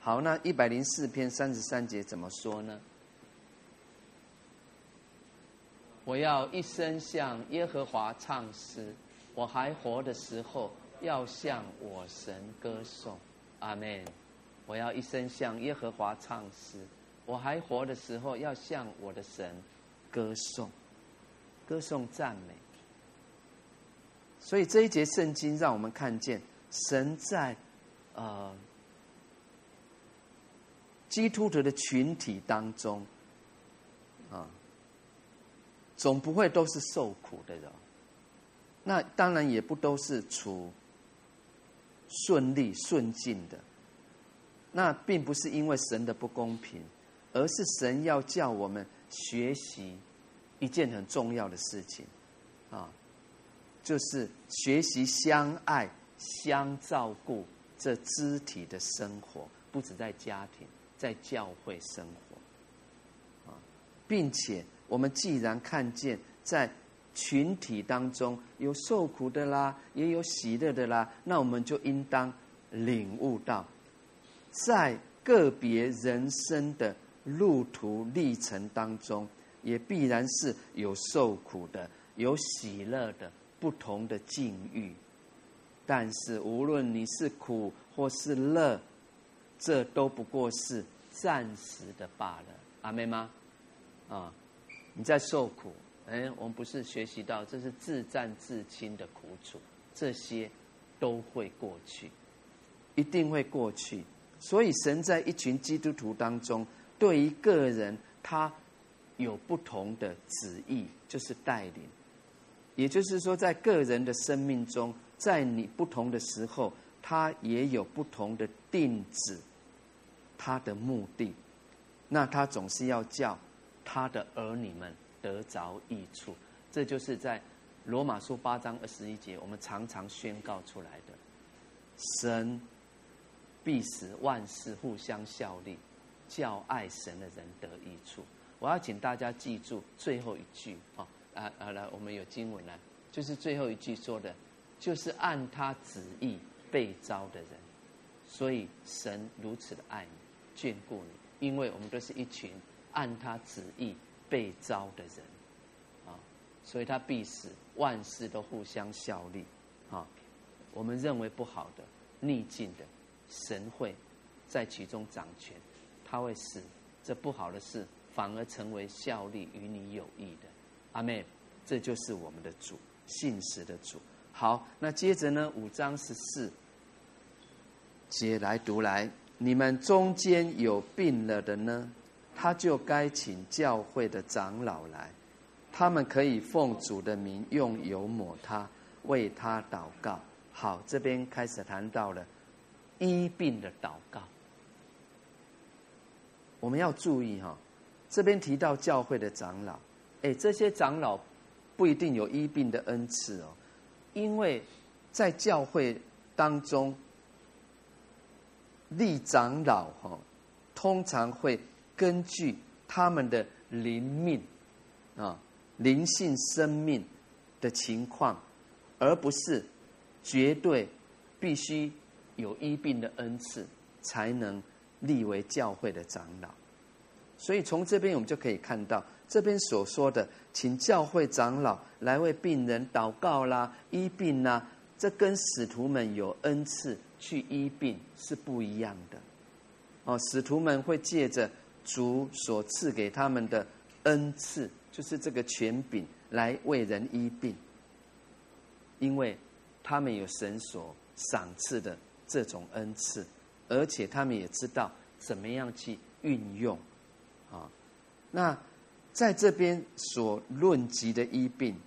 好，那一百零四篇三十三节怎么说呢？我要一生向耶和华唱诗，我还活的时候要向我神歌颂。阿门。我要一生向耶和华唱诗，我还活的时候要向我的神歌颂，歌颂赞美。所以这一节圣经让我们看见神在呃。基督徒的群体当中，啊，总不会都是受苦的人。那当然也不都是处顺利顺境的。那并不是因为神的不公平，而是神要叫我们学习一件很重要的事情，啊，就是学习相爱、相照顾这肢体的生活，不止在家庭。在教会生活，啊，并且我们既然看见在群体当中有受苦的啦，也有喜乐的啦，那我们就应当领悟到，在个别人生的路途历程当中，也必然是有受苦的，有喜乐的不同的境遇。但是无论你是苦或是乐。这都不过是暂时的罢了，阿妹吗？啊，你在受苦，哎，我们不是学习到这是自战自亲的苦楚，这些都会过去，一定会过去。所以神在一群基督徒当中，对于个人他有不同的旨意，就是带领。也就是说，在个人的生命中，在你不同的时候，他也有不同的定旨。他的目的，那他总是要叫他的儿女们得着益处，这就是在罗马书八章二十一节，我们常常宣告出来的：神必使万事互相效力，叫爱神的人得益处。我要请大家记住最后一句啊啊啊！来，我们有经文来，就是最后一句说的，就是按他旨意被召的人，所以神如此的爱你。眷顾你，因为我们都是一群按他旨意被招的人，啊，所以他必使万事都互相效力，啊，我们认为不好的、逆境的，神会在其中掌权，他会使这不好的事反而成为效力与你有益的，阿门。这就是我们的主，信实的主。好，那接着呢，五章十四节来读来。你们中间有病了的呢，他就该请教会的长老来，他们可以奉主的名用油抹他，为他祷告。好，这边开始谈到了医病的祷告。我们要注意哈，这边提到教会的长老，哎，这些长老不一定有医病的恩赐哦，因为在教会当中。立长老哈，通常会根据他们的灵命啊、灵性生命的情况，而不是绝对必须有医病的恩赐才能立为教会的长老。所以从这边我们就可以看到，这边所说的请教会长老来为病人祷告啦、医病啦，这跟使徒们有恩赐。去医病是不一样的，哦，使徒们会借着主所赐给他们的恩赐，就是这个权柄来为人医病，因为他们有神所赏赐的这种恩赐，而且他们也知道怎么样去运用，啊，那在这边所论及的医病，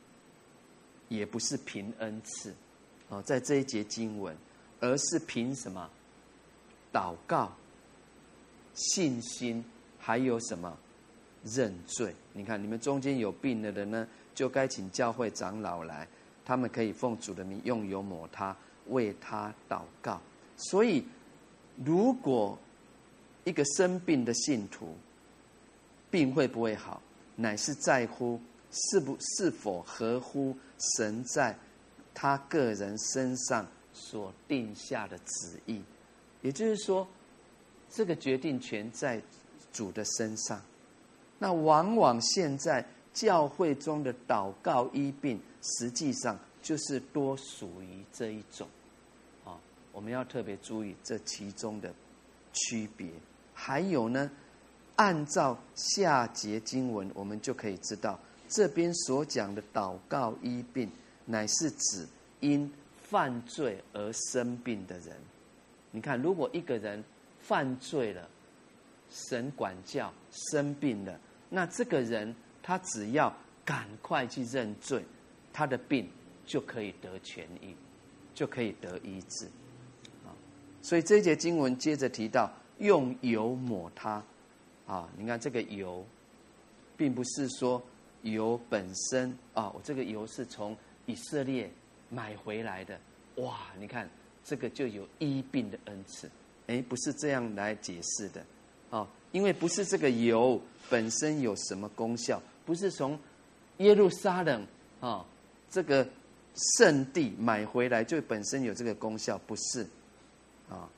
也不是凭恩赐，哦，在这一节经文。而是凭什么？祷告、信心，还有什么认罪。你看，你们中间有病的人呢，就该请教会长老来，他们可以奉主的名用油抹他，为他祷告。所以，如果一个生病的信徒，病会不会好，乃是在乎是不是否合乎神在他个人身上所定下的旨意。也就是说，这个决定权在主的身上。那往往现在教会中的祷告医病，实际上就是多属于这一种。啊，我们要特别注意这其中的区别。还有呢，按照下节经文，我们就可以知道，这边所讲的祷告医病，乃是指因犯罪而生病的人。你看，如果一个人犯罪了，神管教生病了，那这个人他只要赶快去认罪，他的病就可以得痊愈，就可以得医治。啊，所以这一节经文接着提到。用油抹他，啊，你看这个油，并不是说油本身啊，我这个油是从以色列买回来的，哇，你看这个就有医病的恩赐，哎，不是这样来解释的，啊，因为不是这个油本身有什么功效，不是从耶路撒冷啊这个圣地买回来就本身有这个功效，不是，啊。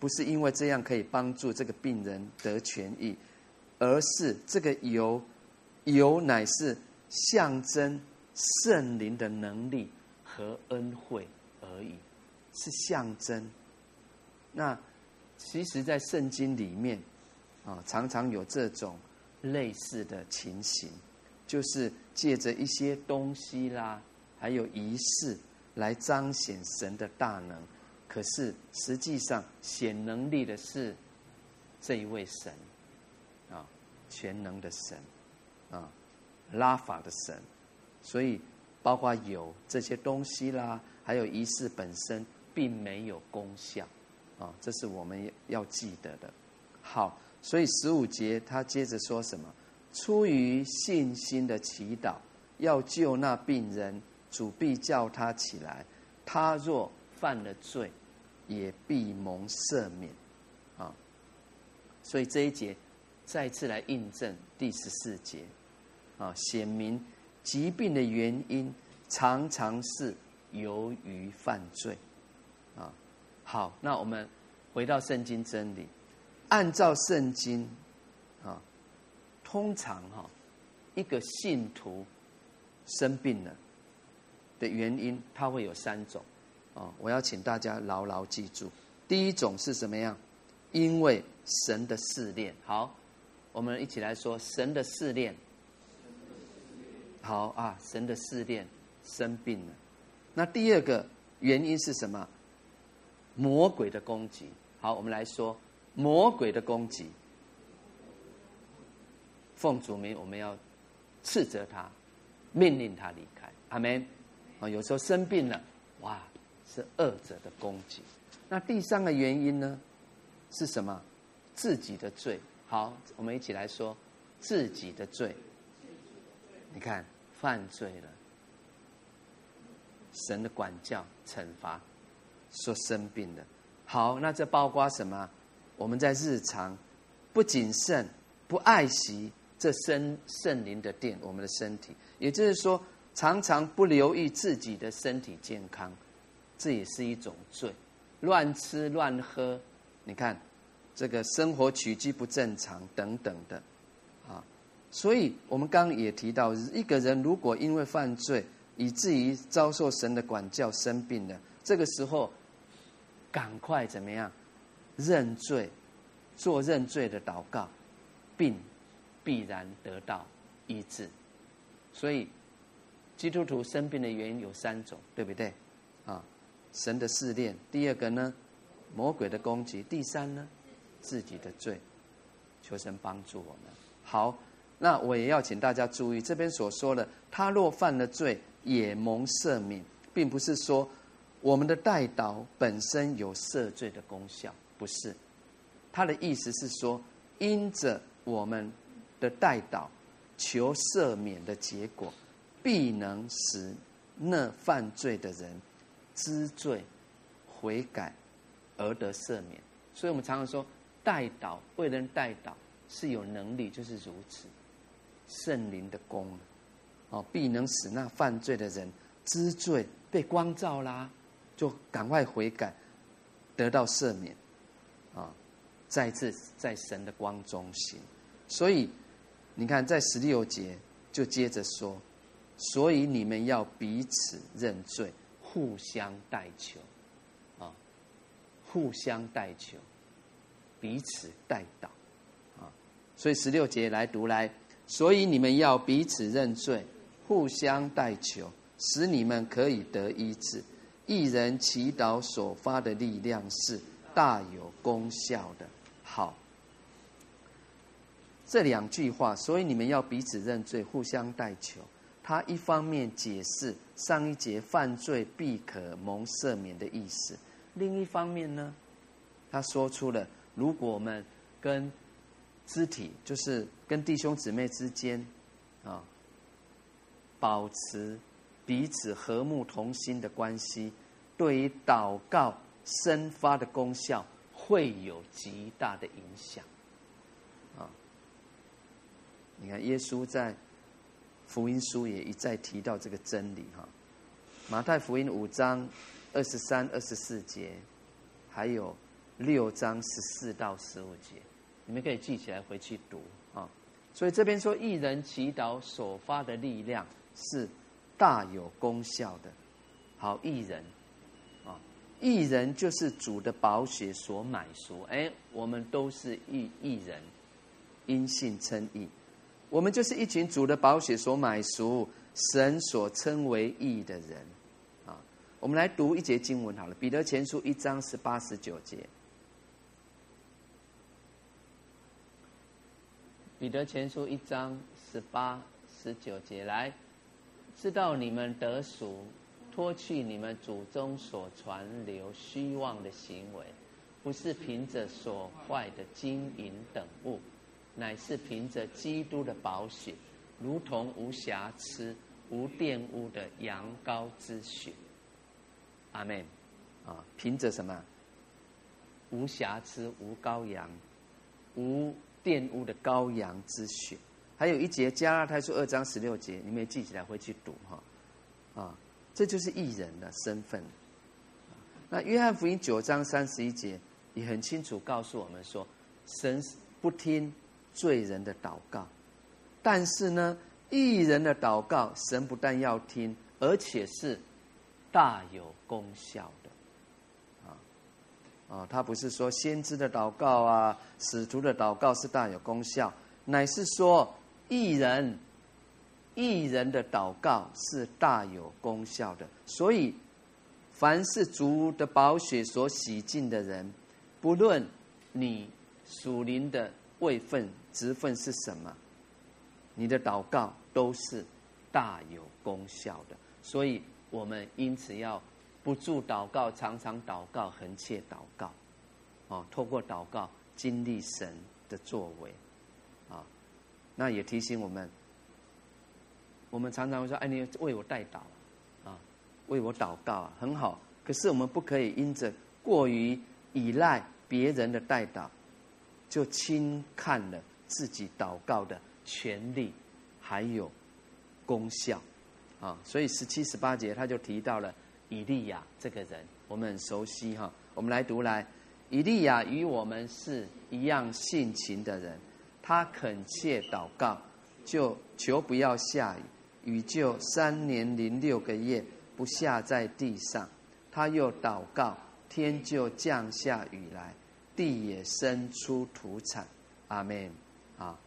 不是因为这样可以帮助这个病人得痊愈，而是这个油，油乃是象征圣灵的能力和恩惠而已，是象征。那其实，在圣经里面啊，常常有这种类似的情形，就是借着一些东西啦，还有仪式来彰显神的大能。可是实际上显能力的是这一位神啊，全能的神啊，拉法的神，所以包括有这些东西啦，还有仪式本身并没有功效啊，这是我们要记得的。好，所以十五节他接着说什么？出于信心的祈祷，要救那病人，主必叫他起来。他若犯了罪，也必蒙赦免，啊，所以这一节再次来印证第十四节，啊，显明疾病的原因常常是由于犯罪，啊，好，那我们回到圣经真理，按照圣经，啊，通常哈，一个信徒生病了的原因，它会有三种。啊，我要请大家牢牢记住，第一种是什么样？因为神的试炼。好，我们一起来说神的试炼。好啊，神的试炼，生病了。那第二个原因是什么？魔鬼的攻击。好，我们来说魔鬼的攻击。奉主名，我们要斥责他，命令他离开。阿门。啊，有时候生病了，哇！是恶者的攻击。那第三个原因呢？是什么？自己的罪。好，我们一起来说自己的罪。你看，犯罪了，神的管教、惩罚，说生病了。好，那这包括什么？我们在日常不谨慎、不爱惜这圣圣灵的殿，我们的身体，也就是说，常常不留意自己的身体健康。这也是一种罪，乱吃乱喝，你看，这个生活起居不正常等等的，所以我们刚刚也提到，一个人如果因为犯罪，以至于遭受神的管教生病了，这个时候，赶快怎么样，认罪，做认罪的祷告，病必然得到医治。所以，基督徒生病的原因有三种，对不对？啊。神的试炼，第二个呢，魔鬼的攻击，第三呢，自己的罪，求神帮助我们。好，那我也要请大家注意，这边所说的，他若犯了罪，也蒙赦免，并不是说我们的代祷本身有赦罪的功效，不是。他的意思是说，因着我们的代祷，求赦免的结果，必能使那犯罪的人知罪悔改而得赦免。所以我们常常说，代祷为人代祷是有能力，就是如此。圣灵的功，哦，必能使那犯罪的人知罪，被光照啦，就赶快悔改，得到赦免，啊，再次在神的光中行。所以你看，在十六节就接着说，所以你们要彼此认罪，互相代求，啊，互相代求，彼此代祷，啊，所以十六节来读来。所以你们要彼此认罪，互相代求，使你们可以得医治。一人祈祷所发的力量是大有功效的。好，这两句话，所以你们要彼此认罪，互相代求。他一方面解释上一节犯罪必可蒙赦免的意思，另一方面呢，他说出了如果我们跟肢体就是跟弟兄姊妹之间，啊，保持彼此和睦同心的关系，对于祷告生发的功效会有极大的影响。啊，你看耶稣在福音书也一再提到这个真理哈，马太福音五章二十三、二十四节，还有六章十四到十五节。你们可以记起来回去读啊。所以这边说，一人祈祷所发的力量是大有功效的。好，一人啊，一人就是主的宝血所买赎。哎，我们都是一一人，因信称义。我们就是一群主的宝血所买赎、神所称为义的人啊。我们来读一节经文好了，《彼得前书》一章十八、十九节。彼得前书一章十八、十九节来，知道你们得赎，脱去你们祖宗所传流虚妄的行为，不是凭着所坏的金银等物，乃是凭着基督的宝血，如同无瑕疵、无玷污的羊羔之血。阿门。啊，凭着什么？无瑕疵、无羔羊、无。玷污的羔羊之血，还有一节加拉太书二章十六节，你们也记起来回去读哈，啊，这就是义人的身份。那约翰福音九章三十一节也很清楚告诉我们说，神不听罪人的祷告，但是呢，义人的祷告，神不但要听，而且是大有功效。啊，他不是说先知的祷告啊，使徒的祷告是大有功效，乃是说一人，一人的祷告是大有功效的。所以，凡是主的宝血所洗净的人，不论你属灵的位份、职份是什么，你的祷告都是大有功效的。所以我们因此要。不住祷告，常常祷告，恒切祷告，啊，透过祷告经历神的作为，啊，那也提醒我们，我们常常会说：“哎，你为我代祷，啊，为我祷告啊，很好。”可是我们不可以因着过于依赖别人的代祷，就轻看了自己祷告的权利还有功效，啊，所以十七、十八节他就提到了。以利亚这个人，我们很熟悉哈。我们来读来，以利亚与我们是一样性情的人。他恳切祷告，就求不要下雨，雨就三年零六个月不下在地上。他又祷告，天就降下雨来，地也生出土产。阿门。啊，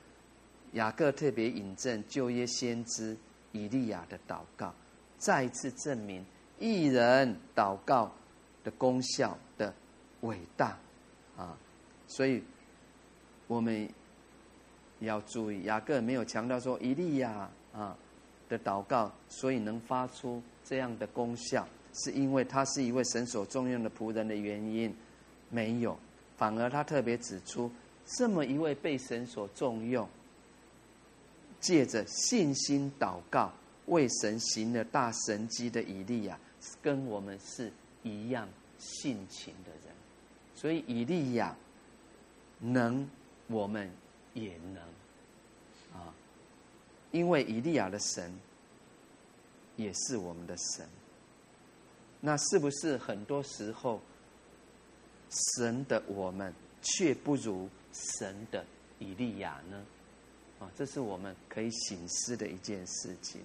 雅各特别引证旧约先知以利亚的祷告，再一次证明。一人祷告的功效的伟大。啊，所以我们要注意，雅各没有强调说以利亚啊的祷告，所以能发出这样的功效，是因为他是一位神所重用的仆人的原因，没有，反而他特别指出，这么一位被神所重用，借着信心祷告，为神行了大神迹的以利亚，跟我们是一样性情的人，所以以利亚能，我们也能啊，因为以利亚的神也是我们的神。那是不是很多时候，神的我们却不如神的以利亚呢？啊，这是我们可以省思的一件事情。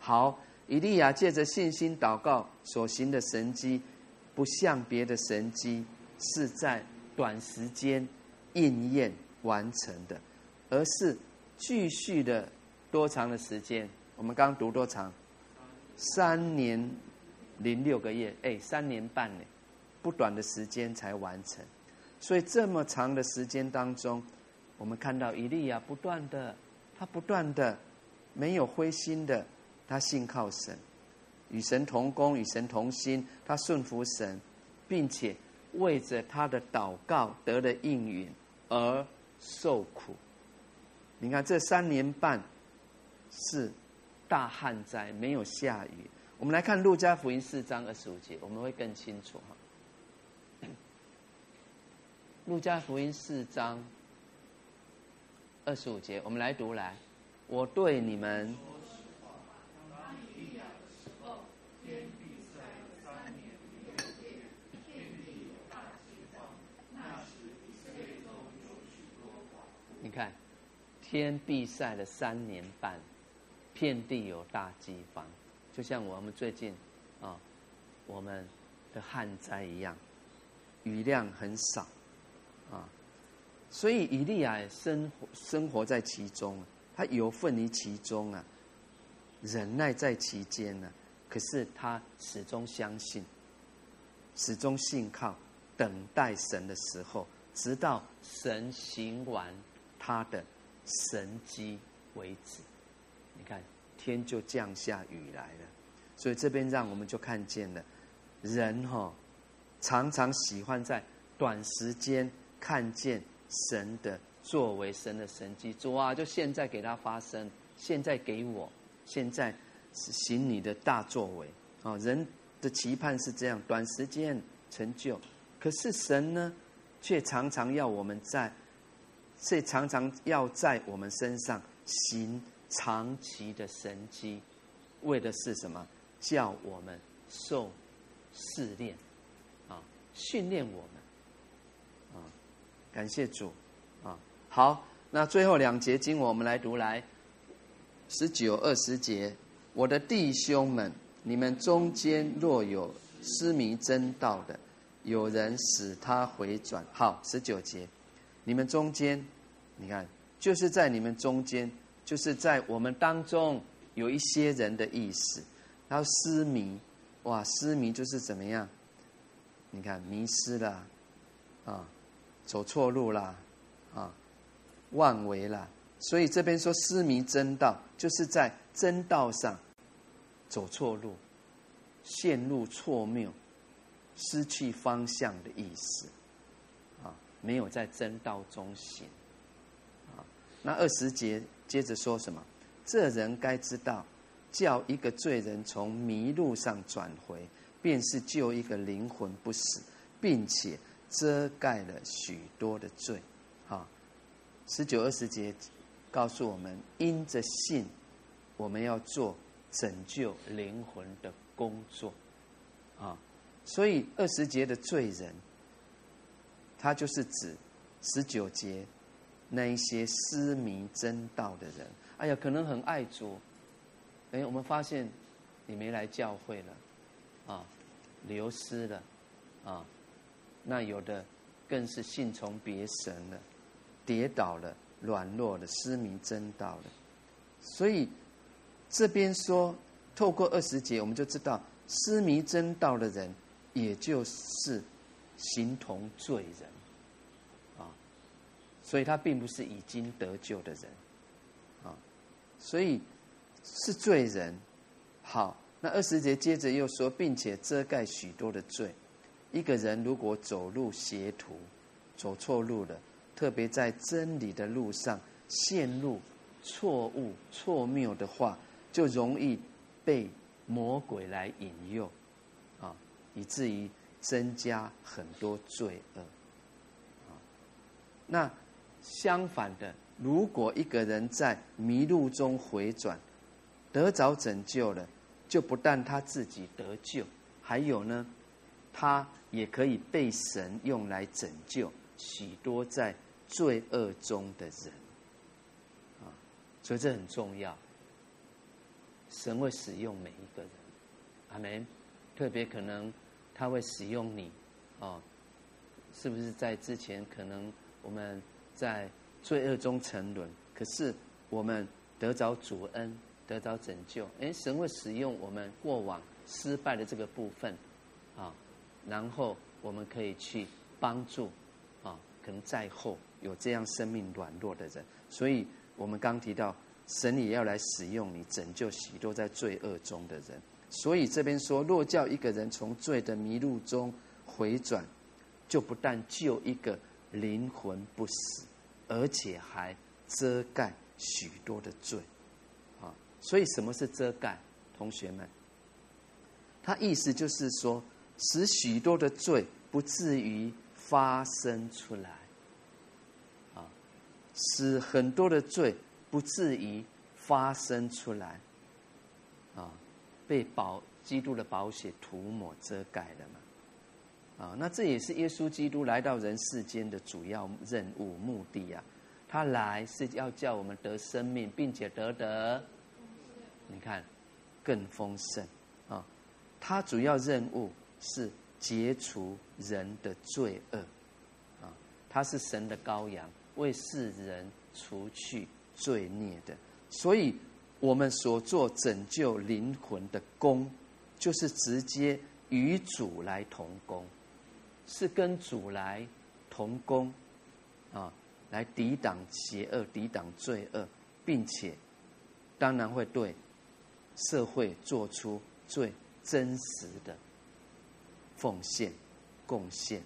好，以利亚借着信心祷告所行的神迹，不像别的神迹是在短时间应验完成的，而是继续的多长的时间？我们刚读多长？三年零六个月，哎，三年半呢，不短的时间才完成。所以这么长的时间当中，我们看到以利亚不断的，他不断的没有灰心的，他信靠神，与神同工，与神同心，他顺服神，并且为着他的祷告得了应允而受苦。你看这三年半是大旱灾，没有下雨。我们来看路加福音四章二十五节，我们会更清楚哈。路加福音四章二十五节，我们来读来。我对你们，你看，天闭塞了三年半，遍地有大饥荒，就像我们最近啊，我们的旱灾一样，雨量很少。啊，所以以利亚生活生活在其中，他有份于其中啊，忍耐在其间呢。可是他始终相信，始终信靠，等待神的时候，直到神行完他的神迹为止。你看，天就降下雨来了。所以这边让我们就看见了，人哈常常喜欢在短时间。看见神的作为，神的神迹，主啊，就现在给他发生，现在给我，现在行你的大作为啊！人的期盼是这样，短时间成就，可是神呢，却常常要我们在，所以常常要在我们身上行长期的神迹，为的是什么？叫我们受试炼啊，训练我们。啊感谢主，啊，好，那最后两节经我们来读来，十九二十节，我的弟兄们，你们中间若有失迷真道的，有人使他回转。好，十九节，你们中间，你看，就是在你们中间，就是在我们当中有一些人的意思，然后失迷，哇，失迷就是怎么样？你看，迷失了，啊。走错路啦，啊，妄为啦，所以这边说失迷真道，就是在真道上走错路，陷入错谬，失去方向的意思，没有在真道中行，啊，那二十节接着说什么？这人该知道，叫一个罪人从迷路上转回，便是救一个灵魂不死，并且。遮盖了许多的罪，啊，十九二十节告诉我们，因着信，我们要做拯救灵魂的工作，啊，所以二十节的罪人，他就是指十九节那一些失迷真道的人。哎呀，可能很爱主，哎，我们发现你没来教会了，啊，流失了，啊。那有的更是信从别神了，跌倒了，软弱了，失迷真道了。所以这边说，透过二十节，我们就知道失迷真道的人，也就是形同罪人啊。所以他并不是已经得救的人啊，所以是罪人。好，那二十节接着又说，并且遮盖许多的罪。一个人如果走入邪途，走错路了，特别在真理的路上陷入错误、错谬的话，就容易被魔鬼来引诱，啊，以至于增加很多罪恶。啊，那相反的，如果一个人在迷路中回转，得着拯救了，就不但他自己得救，还有呢，他也可以被神用来拯救许多在罪恶中的人。啊，所以这很重要。神会使用每一个人，阿门。特别可能他会使用你，哦，是不是在之前可能我们在罪恶中沉沦，可是我们得着主恩，得着拯救。哎，神会使用我们过往失败的这个部分，啊，然后我们可以去帮助，啊，可能在后有这样生命软弱的人。所以我们刚提到。神也要来使用你，拯救许多在罪恶中的人。所以这边说，若叫一个人从罪的迷路中回转，就不但救一个灵魂不死，而且还遮盖许多的罪。啊，所以什么是遮盖？同学们，他意思就是说，使许多的罪不至于发生出来。啊，使很多的罪。不至于发生出来，被保基督的宝血涂抹遮盖了嘛，啊，那这也是耶稣基督来到人世间的主要任务目的啊，他来是要叫我们得生命，并且得得，你看，更丰盛。啊，他主要任务是解除人的罪恶，啊，他是神的羔羊，为世人除去。罪孽的，所以我们所做拯救灵魂的工，就是直接与主来同工，是跟主来同工，啊，来抵挡邪恶、抵挡罪恶，并且当然会对社会做出最真实的奉献、贡献。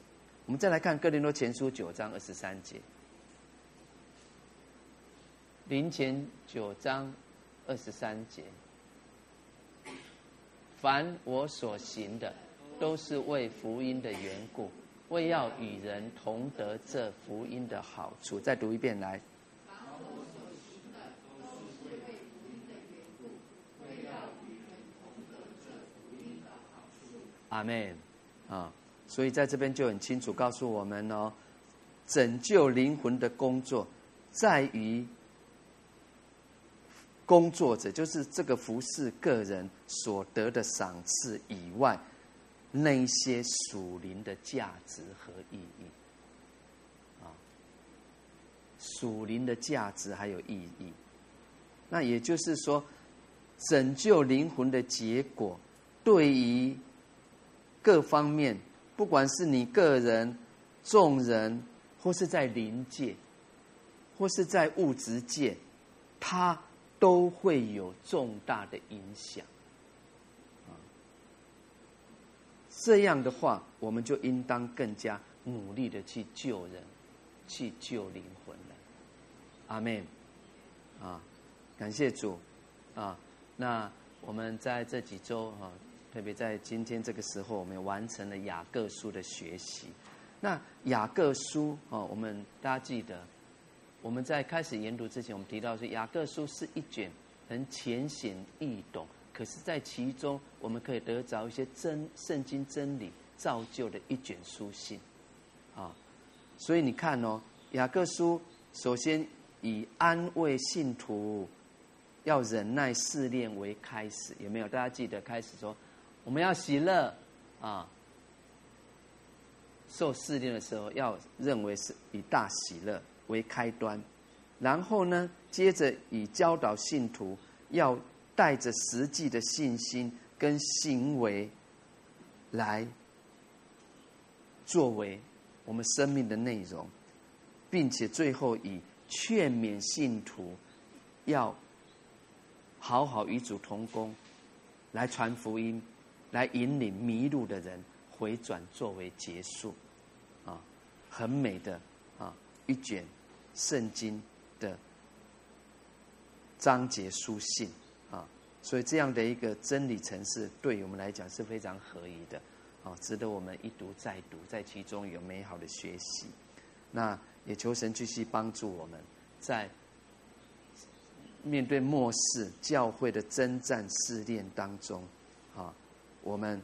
我们再来看哥林多前书九章二十三节。林前九章二十三节，凡我所行的，都是为福音的缘故，为要与人同得这福音的好处。再读一遍来。阿门。啊，所以在这边就很清楚告诉我们哦，拯救灵魂的工作在于。工作者就是这个服侍个人所得的赏赐以外，那些属灵的价值和意义，啊，属灵的价值还有意义。那也就是说，拯救灵魂的结果，对于各方面，不管是你个人、众人，或是在灵界，或是在物质界，他。都会有重大的影响，啊，这样的话，我们就应当更加努力的去救人，去救灵魂了。阿门，啊，感谢主，啊，那我们在这几周啊，特别在今天这个时候，我们完成了雅各书的学习。那雅各书啊，我们大家记得。我们在开始研读之前，我们提到说，雅各书是一卷很浅显易懂，可是，在其中我们可以得着一些真圣经真理造就的一卷书信，啊，所以你看哦，雅各书首先以安慰信徒要忍耐试炼为开始，有没有？大家记得开始说，我们要喜乐啊，受试炼的时候要认为是以大喜乐。为开端，然后呢，接着以教导信徒要带着实际的信心跟行为来作为我们生命的内容，并且最后以劝勉信徒要好好与主同工，来传福音，来引领迷路的人回转作为结束，啊，很美的啊一卷。圣经的章节书信啊，所以这样的一个真理层次，对我们来讲是非常合宜的啊，值得我们一读再读，在其中有美好的学习。那也求神继续帮助我们，在面对末世教会的征战试炼当中，啊，我们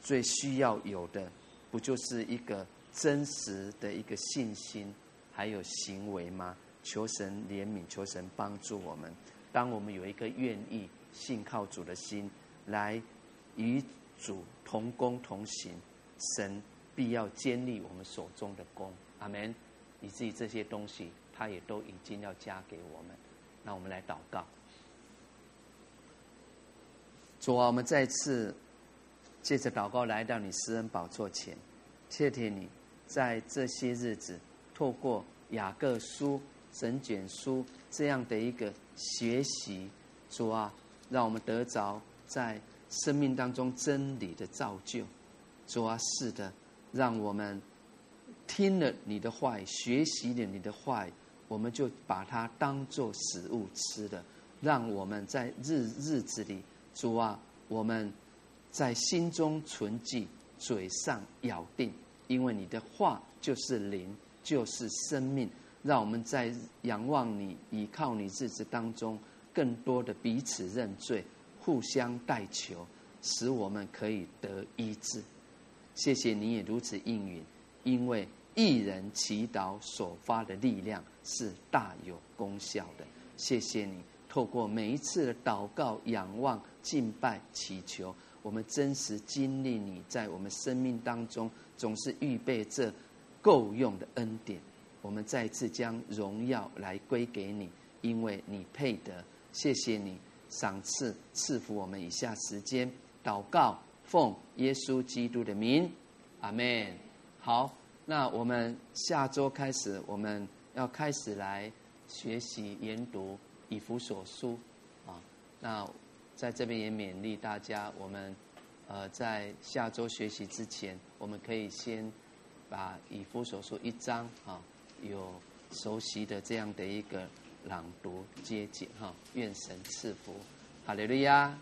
最需要有的，不就是一个真实的一个信心，还有行为吗？求神怜悯，求神帮助我们。当我们有一个愿意信靠主的心，来与主同工同行，神必要建立我们手中的工。阿门。以至于这些东西，他也都已经要加给我们。那我们来祷告。主啊，我们再次借着祷告来到你施恩宝座前，谢谢你在这些日子透过雅各书、整卷书这样的一个学习，主啊，让我们得着在生命当中真理的造就。主啊，是的，让我们。听了你的话，学习了你的话，我们就把它当做食物吃的。让我们在日日子里，主啊，我们在心中存记，嘴上咬定，因为你的话就是灵，就是生命。让我们在仰望你、倚靠你日子当中，更多的彼此认罪，互相代求，使我们可以得医治。谢谢你也如此应允，因为。一人祈祷所发的力量是大有功效的。谢谢你，透过每一次的祷告、仰望、敬拜、祈求，我们真实经历你在我们生命当中总是预备这够用的恩典。我们再次将荣耀来归给你，因为你配得。谢谢你赏赐赐福我们以下时间祷告，奉耶稣基督的名，阿门。好。那我们下周开始，我们要开始来学习研读以弗所书啊。那在这边也勉励大家，我们呃在下周学习之前，我们可以先把以弗所书一章哈有熟悉的这样的一个朗读接解哈。愿神赐福，哈利路亚。